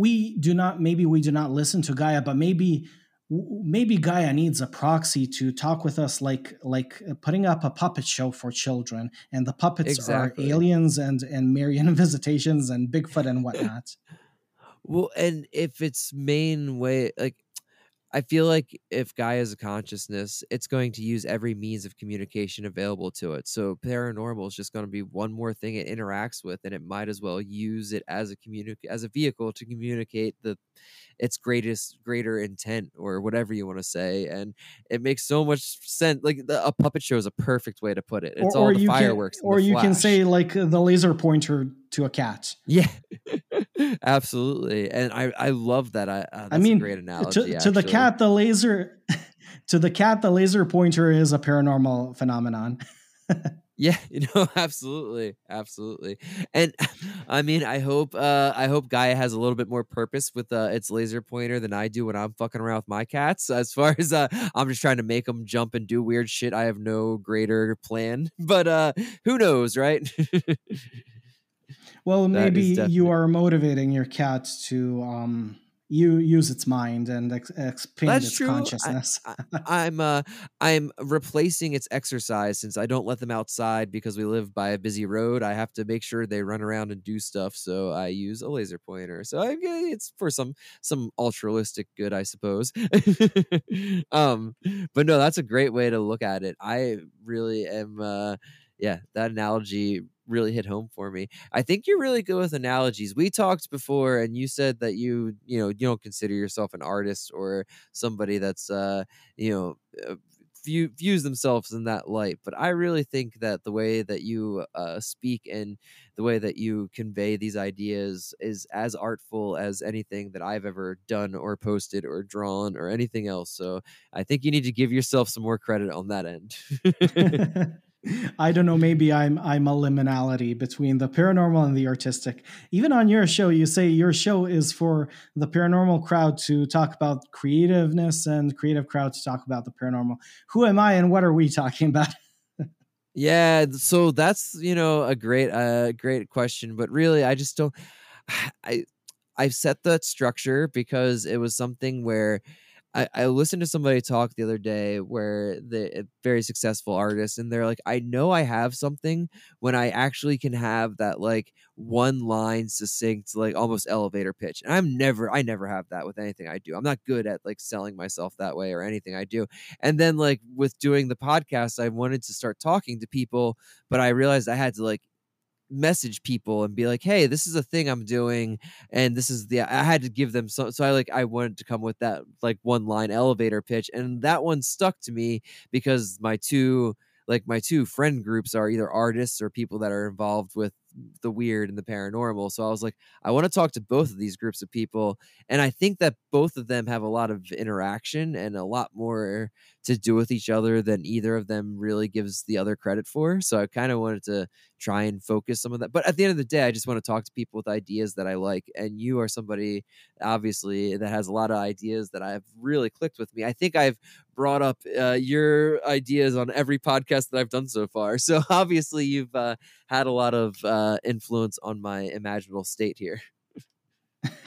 we do not maybe we do not listen to Gaia, but maybe maybe Gaia needs a proxy to talk with us like like uh, putting up a puppet show for children and the puppets exactly. are aliens and and Marian visitations and Bigfoot and whatnot. well, and if its main way like I feel like if Gaia is a consciousness, it's going to use every means of communication available to it. So paranormal is just going to be one more thing it interacts with, and it might as well use it as a communic- as a vehicle to communicate the its greatest greater intent or whatever you want to say. And it makes so much sense. Like the, a puppet show is a perfect way to put it. It's or, all or the fireworks. Can, or you flash. can say like the laser pointer to a cat. Yeah. Absolutely, and I I love that. I uh, I mean, great analogy. To, to the cat, the laser. to the cat, the laser pointer is a paranormal phenomenon. Yeah, you know, absolutely, absolutely. And I mean, I hope uh I hope Gaia has a little bit more purpose with uh its laser pointer than I do when I'm fucking around with my cats. As far as uh I'm just trying to make them jump and do weird shit. I have no greater plan. But uh who knows, right? Well, maybe you are motivating your cat to um you use its mind and ex- expand That's its true. consciousness. I, am uh, I'm replacing its exercise since I don't let them outside because we live by a busy road. I have to make sure they run around and do stuff, so I use a laser pointer. So I, it's for some some altruistic good, I suppose. um, but no, that's a great way to look at it. I really am. Uh, yeah, that analogy really hit home for me. I think you're really good with analogies. We talked before and you said that you, you know, you don't consider yourself an artist or somebody that's uh, you know, uh, view, views themselves in that light. But I really think that the way that you uh, speak and the way that you convey these ideas is as artful as anything that I've ever done or posted or drawn or anything else. So I think you need to give yourself some more credit on that end. I don't know. Maybe I'm I'm a liminality between the paranormal and the artistic. Even on your show, you say your show is for the paranormal crowd to talk about creativeness and creative crowd to talk about the paranormal. Who am I, and what are we talking about? yeah, so that's you know a great uh great question, but really, I just don't. I I've set that structure because it was something where I, I listened to somebody talk the other day where the very successful artist and they're like i know i have something when i actually can have that like one line succinct like almost elevator pitch. And i'm never i never have that with anything i do. I'm not good at like selling myself that way or anything i do. And then like with doing the podcast i wanted to start talking to people but i realized i had to like message people and be like, "Hey, this is a thing I'm doing, and this is the." I had to give them so. So I like I wanted to come with that like one line elevator pitch, and that one stuck to me because my two like my two friend groups are either artists or people that are involved with the weird and the paranormal. So I was like, I want to talk to both of these groups of people. And I think that both of them have a lot of interaction and a lot more to do with each other than either of them really gives the other credit for. So I kind of wanted to try and focus some of that. But at the end of the day, I just want to talk to people with ideas that I like. And you are somebody, obviously, that has a lot of ideas that I've really clicked with me. I think I've brought up uh, your ideas on every podcast that I've done so far. So obviously, you've uh, had a lot of uh, influence on my imaginable state here.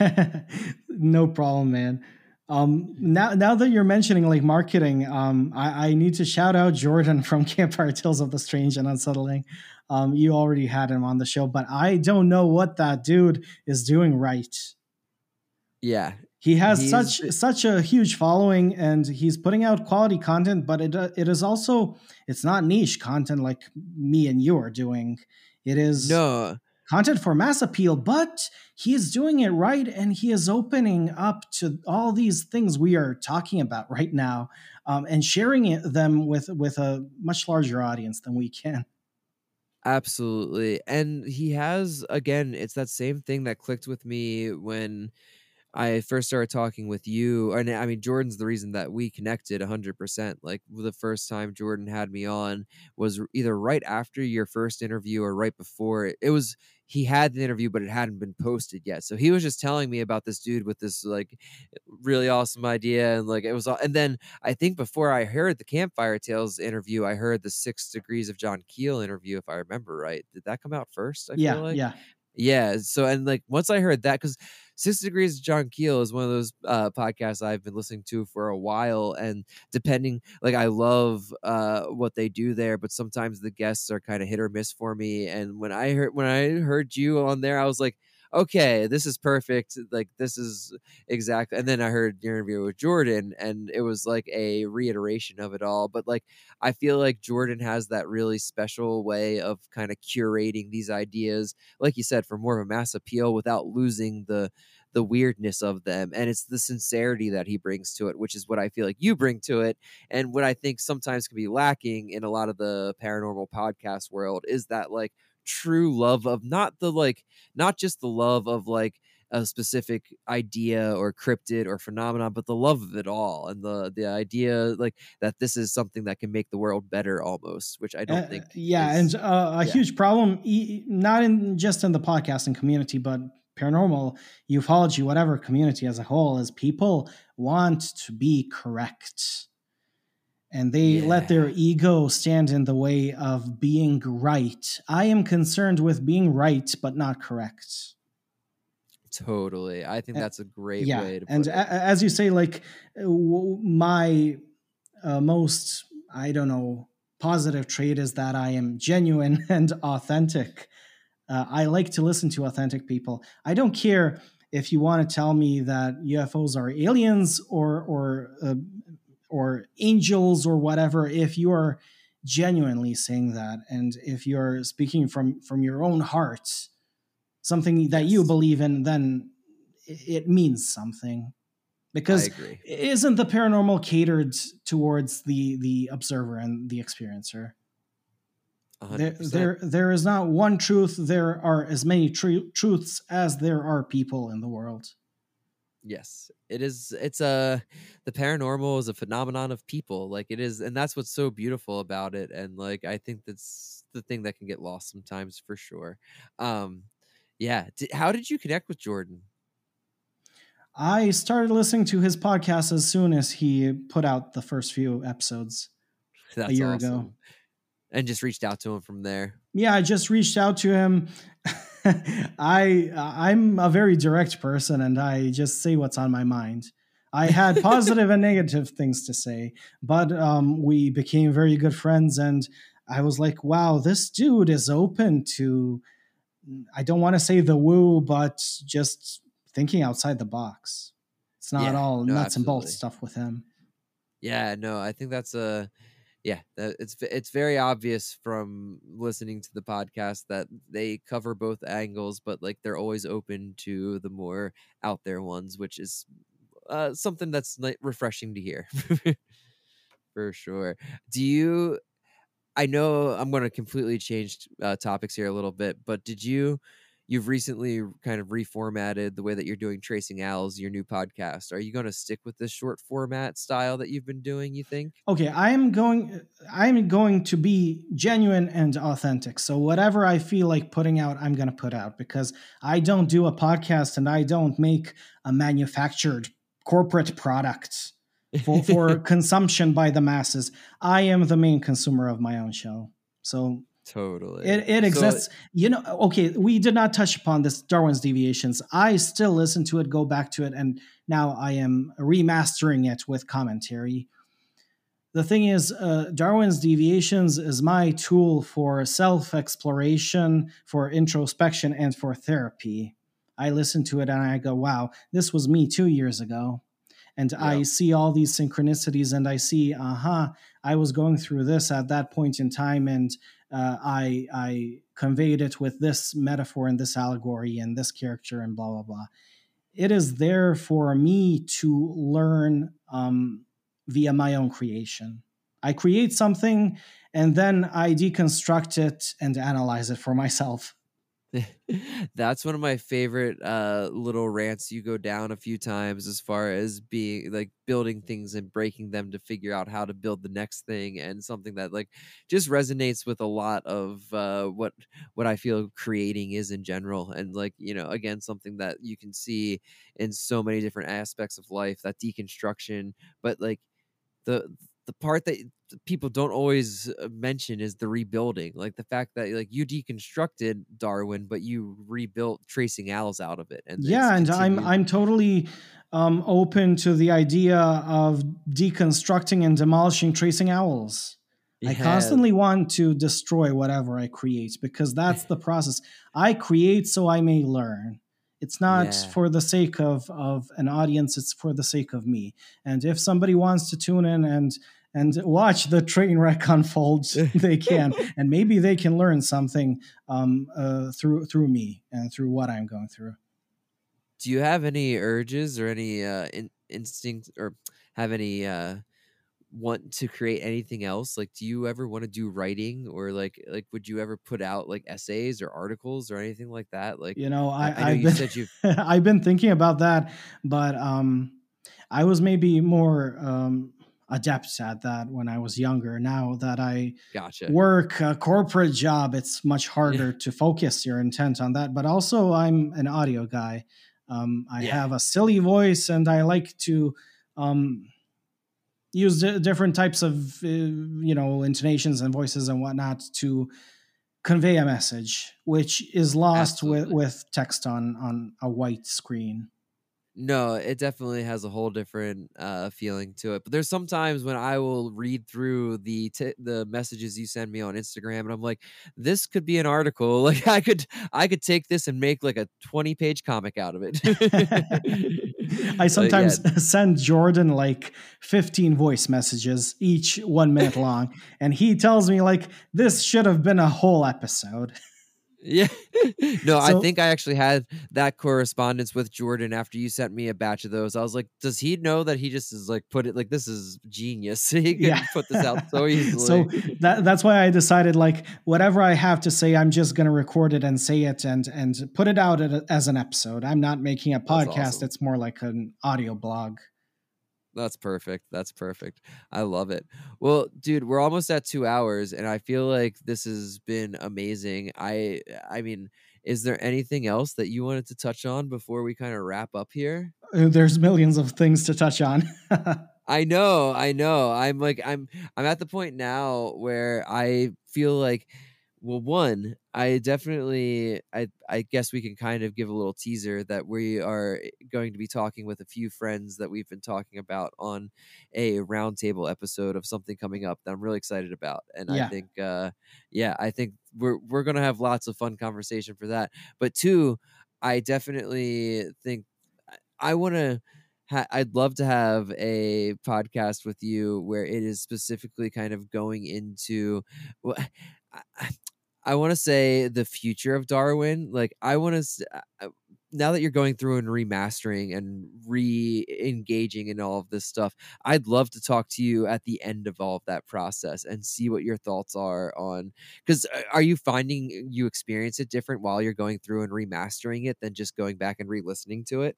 no problem, man. Um, now, now that you're mentioning like marketing, um, I, I need to shout out Jordan from Campfire Tales of the Strange and Unsettling. Um, you already had him on the show, but I don't know what that dude is doing right. Yeah, he has such such a huge following, and he's putting out quality content. But it uh, it is also it's not niche content like me and you are doing. It is no content for mass appeal, but he is doing it right and he is opening up to all these things we are talking about right now um, and sharing it, them with with a much larger audience than we can. Absolutely. And he has again, it's that same thing that clicked with me when I first started talking with you, and I mean Jordan's the reason that we connected 100%. Like the first time Jordan had me on was either right after your first interview or right before. It was he had the interview but it hadn't been posted yet. So he was just telling me about this dude with this like really awesome idea and like it was all and then I think before I heard the Campfire Tales interview, I heard the 6 Degrees of John Keel interview if I remember right. Did that come out first? I yeah, like? yeah. Yeah. So and like once I heard that, because Six Degrees John Keel is one of those uh, podcasts I've been listening to for a while, and depending, like I love uh, what they do there, but sometimes the guests are kind of hit or miss for me. And when I heard when I heard you on there, I was like, okay, this is perfect. Like this is exactly. And then I heard your interview with Jordan, and it was like a reiteration of it all. But like I feel like Jordan has that really special way of kind of curating these ideas, like you said, for more of a mass appeal without losing the the weirdness of them and it's the sincerity that he brings to it which is what i feel like you bring to it and what i think sometimes can be lacking in a lot of the paranormal podcast world is that like true love of not the like not just the love of like a specific idea or cryptid or phenomenon, but the love of it all and the the idea like that this is something that can make the world better almost, which I don't Uh, think. yeah, is- and uh, a yeah. huge problem, not in just in the podcasting community, but paranormal, ufology, whatever community as a whole, is people want to be correct, and they let their ego stand in the way of being right. I am concerned with being right, but not correct. totally, I think Uh, that's a great yeah, way to put and a- as you say, like uh, w- my uh, most, I don't know, positive trait is that I am genuine and authentic. Uh, I like to listen to authentic people. I don't care if you want to tell me that UFOs are aliens or or uh, or angels or whatever. If you are genuinely saying that, and if you're speaking from from your own heart, something that you believe in, then it means something. Because isn't the paranormal catered towards the the observer and the experiencer? There, there, there is not one truth. There are as many tru- truths as there are people in the world. Yes, it is. It's a the paranormal is a phenomenon of people. Like it is, and that's what's so beautiful about it. And like I think that's the thing that can get lost sometimes for sure. Um, yeah. D- how did you connect with Jordan? I started listening to his podcast as soon as he put out the first few episodes. That's year awesome. ago. And just reached out to him from there. Yeah, I just reached out to him. I I'm a very direct person, and I just say what's on my mind. I had positive and negative things to say, but um, we became very good friends, and I was like, "Wow, this dude is open to." I don't want to say the woo, but just thinking outside the box. It's not Yeah, all no, nuts and bolts stuff with him. Yeah, no, I think that's a yeah, it's it's very obvious from listening to the podcast that they cover both angles, but like they're always open to the more out there ones, which is uh, something that's refreshing to hear for sure. Do you? I know I'm going to completely change uh, topics here a little bit, but did you? You've recently kind of reformatted the way that you're doing Tracing Owls, your new podcast. Are you going to stick with this short format style that you've been doing? You think? okay i am going i'm going to be genuine and authentic so whatever i feel like putting out i'm going to put out because i don't do a podcast and i don't make a manufactured corporate product for, for consumption by the masses i am the main consumer of my own show so Totally. it, it So- exists. You know okay we did not touch upon this darwin's deviations. I still listen to it go back to it and now i am remastering it with commentary. The thing is uh, darwin's deviations is my tool for self-exploration for introspection and for therapy. I listen to it and i go wow this was me two years ago. And i see all these synchronicities and i see uh-huh i was going through this at that point in time and uh, I I conveyed it with this metaphor and this allegory and this character and blah blah blah. It is there for me to learn um, via my own creation. I create something and then I deconstruct it and analyze it for myself. That's one of my favorite uh little rants you go down a few times as far as being like building things and breaking them to figure out how to build the next thing and something that like just resonates with a lot of uh what what I feel creating is in general and like you know again something that you can see in so many different aspects of life that deconstruction but like the the part that people don't always uh, mention is the rebuilding like the fact that like you deconstructed darwin but you rebuilt tracing owls out of it and yeah, and I'm I'm totally um, open to the idea of deconstructing and demolishing tracing owls. I constantly want to destroy whatever I create because that's the process. I create so I may learn. It's not Yeah. for the sake of, of an audience, it's for the sake of me. And if somebody wants to tune in and and watch the train wreck unfold, they can. and maybe they can learn something um, uh, through through me and through what I'm going through. do you have any urges or any uh in, instinct or have any uh want to create anything else? Like, do you ever want to do writing or like like would you ever put out like essays or articles or anything like that? Like, you know, I, I, I know I've you been, said you I've been thinking about that, but um, I was maybe more um, adept at that when I was younger. Now that I gotcha. work a corporate job, it's much harder to focus your intent on that. But also, I'm an audio guy. Um, I Yeah. have a silly voice, and I like to um, use di- different types of uh, you know intonations and voices and whatnot to convey a message, which is lost with, with text on on a white screen. No, it definitely has a whole different uh, feeling to it. But there's sometimes when I will read through the t- the messages you send me on Instagram, and I'm like, this could be an article. Like I could I could take this and make like a 20 page comic out of it. I uh, yeah, sometimes send Jordan like 15 voice messages, each one minute long, and he tells me like this should have been a whole episode. Yeah. no, I think I actually had that correspondence with Jordan after you sent me a batch of those. I was like, does he know that he just is like put it like this is genius? he could yeah. put this out so so easily. that that's why I decided like whatever I have to say, I'm just gonna record it and say it and and put it out as an episode. I'm not making a podcast. awesome. It's more like an audio blog. That's perfect. That's perfect. I love it. Well, dude, we're almost at 2 hours and I feel like this has been amazing. I I mean, is there anything else that you wanted to touch on before we kind of wrap up here? Uh, There's millions of things to touch on. I know, I know. I'm like I'm I'm at the point now where I feel like well one, I definitely I I guess we can kind of give a little teaser that we are going to be talking with a few friends that we've been talking about on a roundtable episode of something coming up that I'm really excited about. And I think uh yeah, I think we're we're going to have lots of fun conversation for that. But two, I definitely think I want to ha- I'd love to have a podcast with you where it is specifically kind of going into wh- I, I- want to say the future of Darwin. Like I want to uh, uh, now that you're going through and remastering and re-engaging in all of this stuff, I'd love to talk to you at the end of all of that process and see what your thoughts are on because uh, are you finding you experience it different while you're going through and remastering it than just going back and re-listening to it?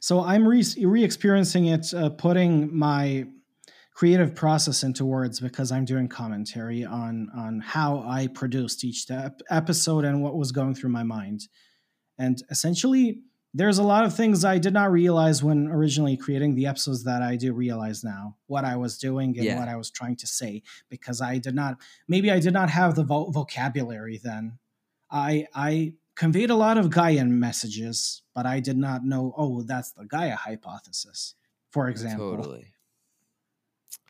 So I'm re experiencing it, uh, putting my creative process into words because I'm doing commentary on on how I produced each ep- episode and what was going through my mind. And essentially, there's a lot of things I did not realize when originally creating the episodes that I do realize now what I was doing and Yeah. what I was trying to say because I did not maybe I did not have the vo- vocabulary then. I I conveyed a lot of Gaian messages, but I did not know. Oh, that's the Gaia hypothesis, for example. Totally.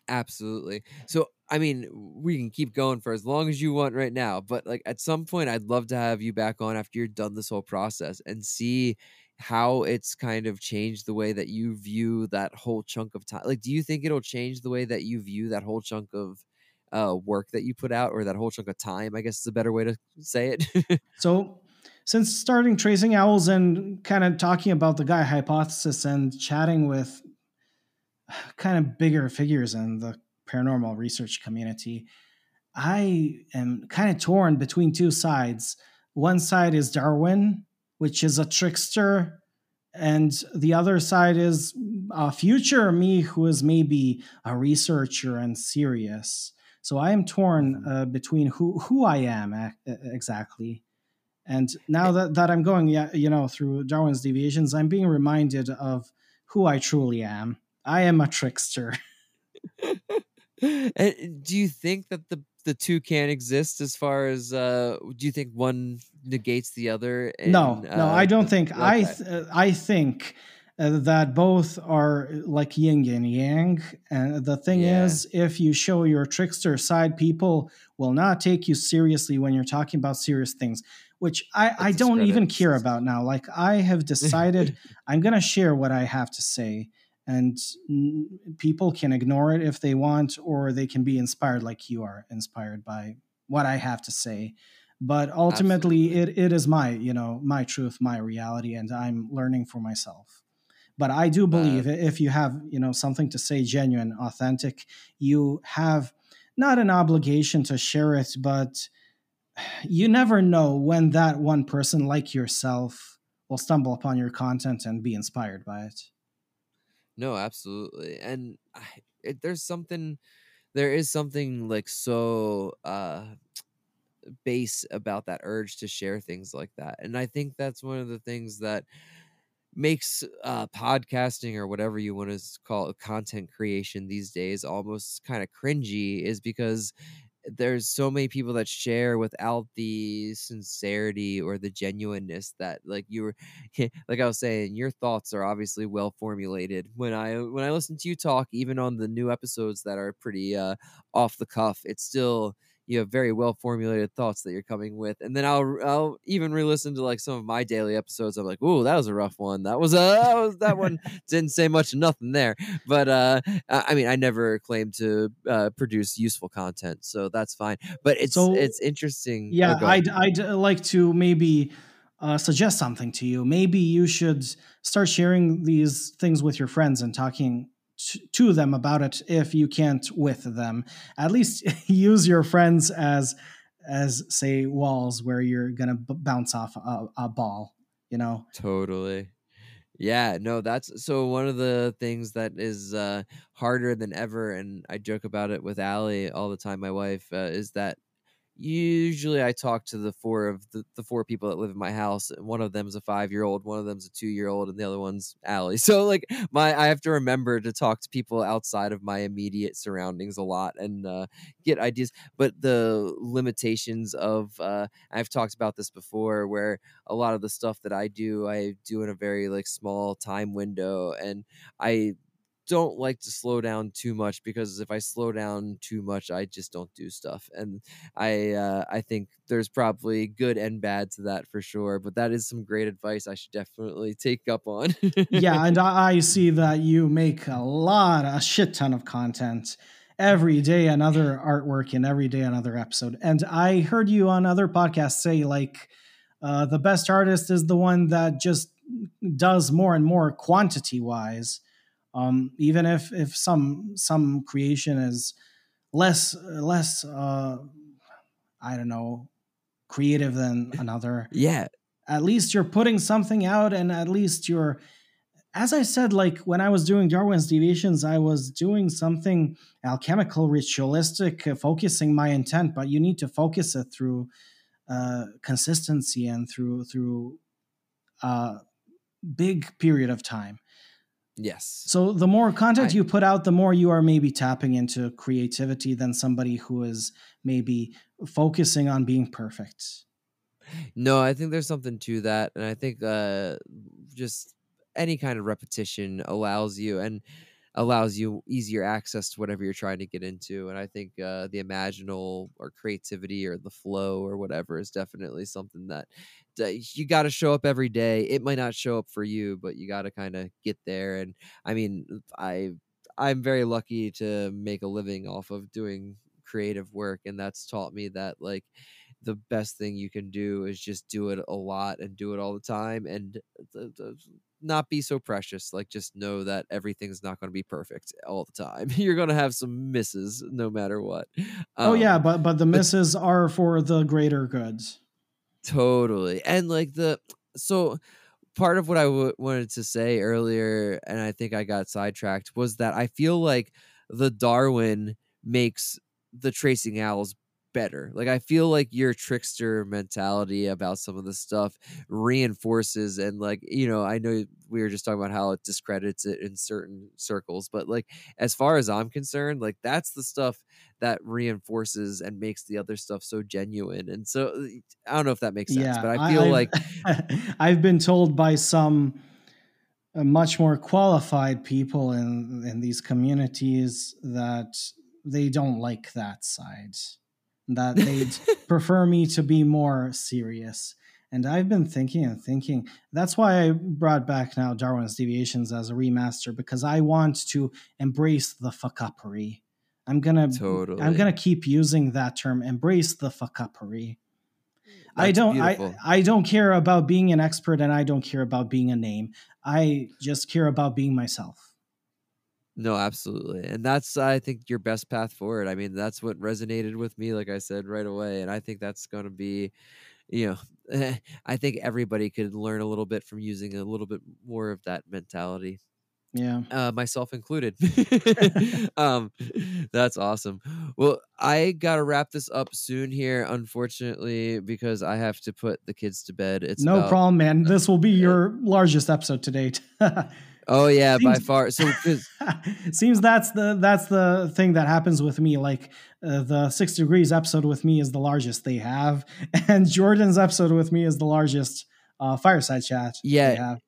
Absolutely. So, I mean, we can keep going for as long as you want right now, but like at some point, I'd love to have you back on after you're done this whole process and see how it's kind of changed the way that you view that whole chunk of time. Like, do you think it'll change the way that you view that whole chunk of uh, work that you put out or that whole chunk of time? I guess is a better way to say it. So, since starting tracing owls and kind of talking about the Gaia hypothesis and chatting with kind of bigger figures in the paranormal research community, I am kind of torn between two sides. One side is Darwin, which is a trickster, and the other side is a future me who is maybe a researcher and serious. So I am torn uh, between who who I am ac- exactly. And now that, that I'm going, yeah, you know, through Darwin's deviations, I'm being reminded of who I truly am. I am a trickster. do you think that the the two can exist as far as uh do you think one negates the other no, in, no, uh, I don't think. I th- uh, I think uh, that both are like yin and yang. And the thing Yeah. is, if you show your trickster side, people will not take you seriously when you're talking about serious things, which I, I don't even care about now. Like I have decided I'm gonna share what I have to say. And people can ignore it if they want, or they can be inspired like you are inspired by what I have to say. But ultimately, it, it is my, you know, my truth, my reality, and I'm learning for myself. but i do believe uh, if you have you know something to say genuine authentic you have not an obligation to share it but you never know when that one person like yourself will stumble upon your content and be inspired by it no absolutely and I, it, there's something there is something like so uh base about that urge to share things like that. And I think that's one of the things that makes uh, podcasting or whatever you want to call it, content creation these days almost kind of cringy is because there's so many people that share without the sincerity or the genuineness that like you were like I was saying your thoughts are obviously well formulated. When I when I listen to you talk even on the new episodes that are pretty uh off the cuff it's still you have very well formulated thoughts that you're coming with and then i'll i'll even re-listen to like some of my daily episodes. I'm like oh that was a rough one. That was a that, was, that one didn't say much nothing there. But uh i mean i never claim to uh, produce useful content so that's fine. But it's so, it's interesting. Oh, yeah oh, i'd i'd uh, like to maybe uh, suggest something to you. Maybe you should start sharing these things with your friends and talking to them about it if you can't with them at least use your friends as as say walls where you're gonna b- bounce off a, a ball you know totally yeah, no, that's so one of the things that is uh, harder than ever, and I joke about it with Allie all the time. My wife uh, is that usually I talk to the four of the, the four people that live in my house. And one of them's a five year old, one of them's a two year old, and the other one's Allie. So like my I have to remember to talk to people outside of my immediate surroundings a lot and uh, get ideas. But the limitations of uh, I've talked about this before, where a lot of the stuff that I do, I do in a very like small time window, and I don't like to slow down too much because if I slow down too much, I just don't do stuff. And I uh, I think there's probably good and bad to that for sure. But that is some great advice I should definitely take up on. yeah, and I see that you make a lot, a shit ton of content every day, another artwork, and every day another episode. And I heard you on other podcasts say like uh, the best artist is the one that just does more and more quantity wise um, even if if some some creation is less less uh, I don't know creative than another. yeah. At least you're putting something out, and at least you're, as I said, like when I was doing Darwin's deviations, I was doing something alchemical, ritualistic, uh, focusing my intent. But you need to focus it through uh, consistency and through through a uh, big period of time. Yes. So the more content I, you put out, the more you are maybe tapping into creativity than somebody who is maybe focusing on being perfect. No, I think there's something to that, and I think uh, just any kind of repetition allows you and allows you easier access to whatever you're trying to get into. And I think uh, the imaginal or creativity or the flow or whatever is definitely something that you got to show up every day. It might not show up for you, but you got to kind of get there. And I mean, I I'm very lucky to make a living off of doing creative work, and that's taught me that like the best thing you can do is just do it a lot and do it all the time and not be so precious. Like just know that everything's not going to be perfect all the time. You're going to have some misses no matter what. Um, oh yeah, um, but but the misses but, are for the greater goods. Totally. And like the so part of what I w- wanted to say earlier and I think I got sidetracked was that I feel like the Darwin makes the tracing owls better. Like I feel like your trickster mentality about some of the stuff reinforces and like you know I know we were just talking about how it discredits it in certain circles, but like as far as I'm concerned, like that's the stuff that reinforces and makes the other stuff so genuine. And so I don't know if that makes sense, yeah, but I feel I've, like I've been told by some uh, much more qualified people in in these communities that they don't like that side that they'd prefer me to be more serious. And I've been thinking and thinking. That's why I brought back now Darwin's Deviations as a remaster because I want to embrace the fuckupery. I'm gonna totally. I'm gonna keep using that term. Embrace the fuckupery. I don't I. I don't care about being an expert and I don't care about being a name. I just care about being myself. No, absolutely. And that's I think your best path forward. I mean, that's what resonated with me like I said right away and I think that's going to be you know, I think everybody could learn a little bit from using a little bit more of that mentality. Yeah. uh, myself included. um, that's awesome. Well, I gotta wrap this up soon here, unfortunately, because I have to put the kids to bed. It's no about- problem, man. This will be your largest episode to date. Oh yeah, by far. So Seems that's the that's the thing that happens with me. Like uh, the six degrees episode with me is the largest they have, and Jordan's episode with me is the largest uh, fireside chat. Yeah. they have.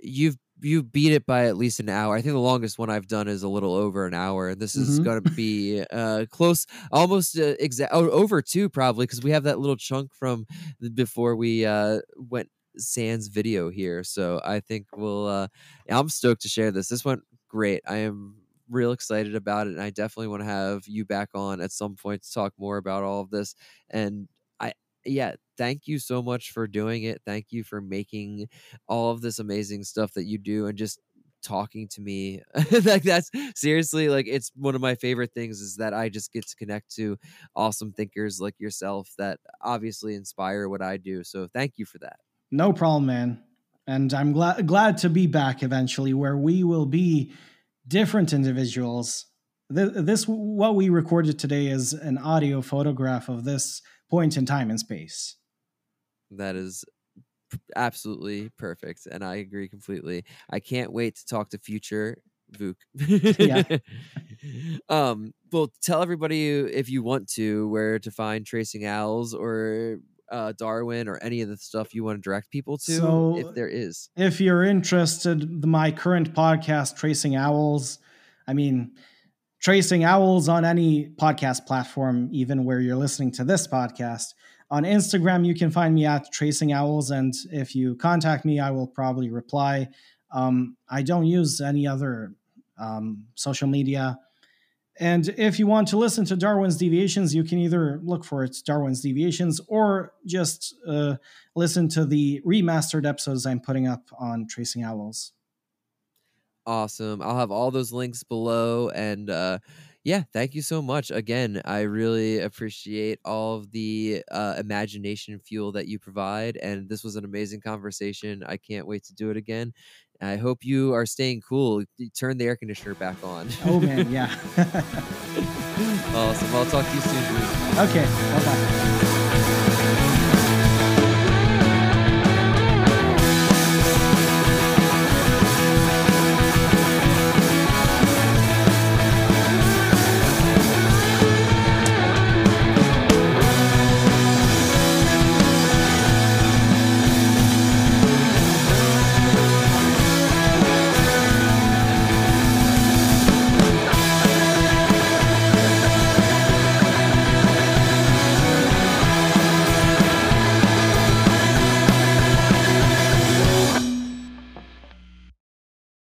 you've you beat it by at least an hour. I think the longest one I've done is a little over an hour, and this is Mhm. going to be uh, close, almost uh, exact oh, over two probably because we have that little chunk from before we uh, went sans video here. So I think we'll. Uh, I'm stoked to share this. This went great. I am real excited about it, and I definitely want to have you back on at some point to talk more about all of this. And I, yeah, thank you so much for doing it. Thank you for making all of this amazing stuff that you do and just talking to me like that's seriously like it's one of my favorite things is that I just get to connect to awesome thinkers like yourself that obviously inspire what I do. So thank you for that. No problem, man. And I'm glad glad to be back eventually, where we will be different individuals. Th- This what we recorded today is an audio photograph of this point in time and space. That is absolutely perfect and I agree completely. I can't wait to talk to future Vuk. Yeah. um well tell everybody if you want to where to find tracing owls or uh Darwin or any of the stuff you want to direct people to So- if there is. if you're interested the, my current podcast tracing owls i mean tracing owls on any podcast platform even where you're listening to this podcast. On instagram you can find me at tracing owls and if you contact me i will probably reply. Um, i don't use any other um, social media and if you want to listen to darwin's deviations you can either look for it darwin's deviations or just uh, listen to the remastered episodes I'm putting up on Tracing Owls. Awesome. I'll have all those links below. And uh, yeah, thank you so much. Again, I really appreciate all of the uh, imagination fuel that you provide. And this was an amazing conversation. I can't wait to do it again. I hope you are staying cool. Turn the air conditioner back on. Oh man, yeah. awesome. I'll talk to you soon. Drew. okay, bye bye.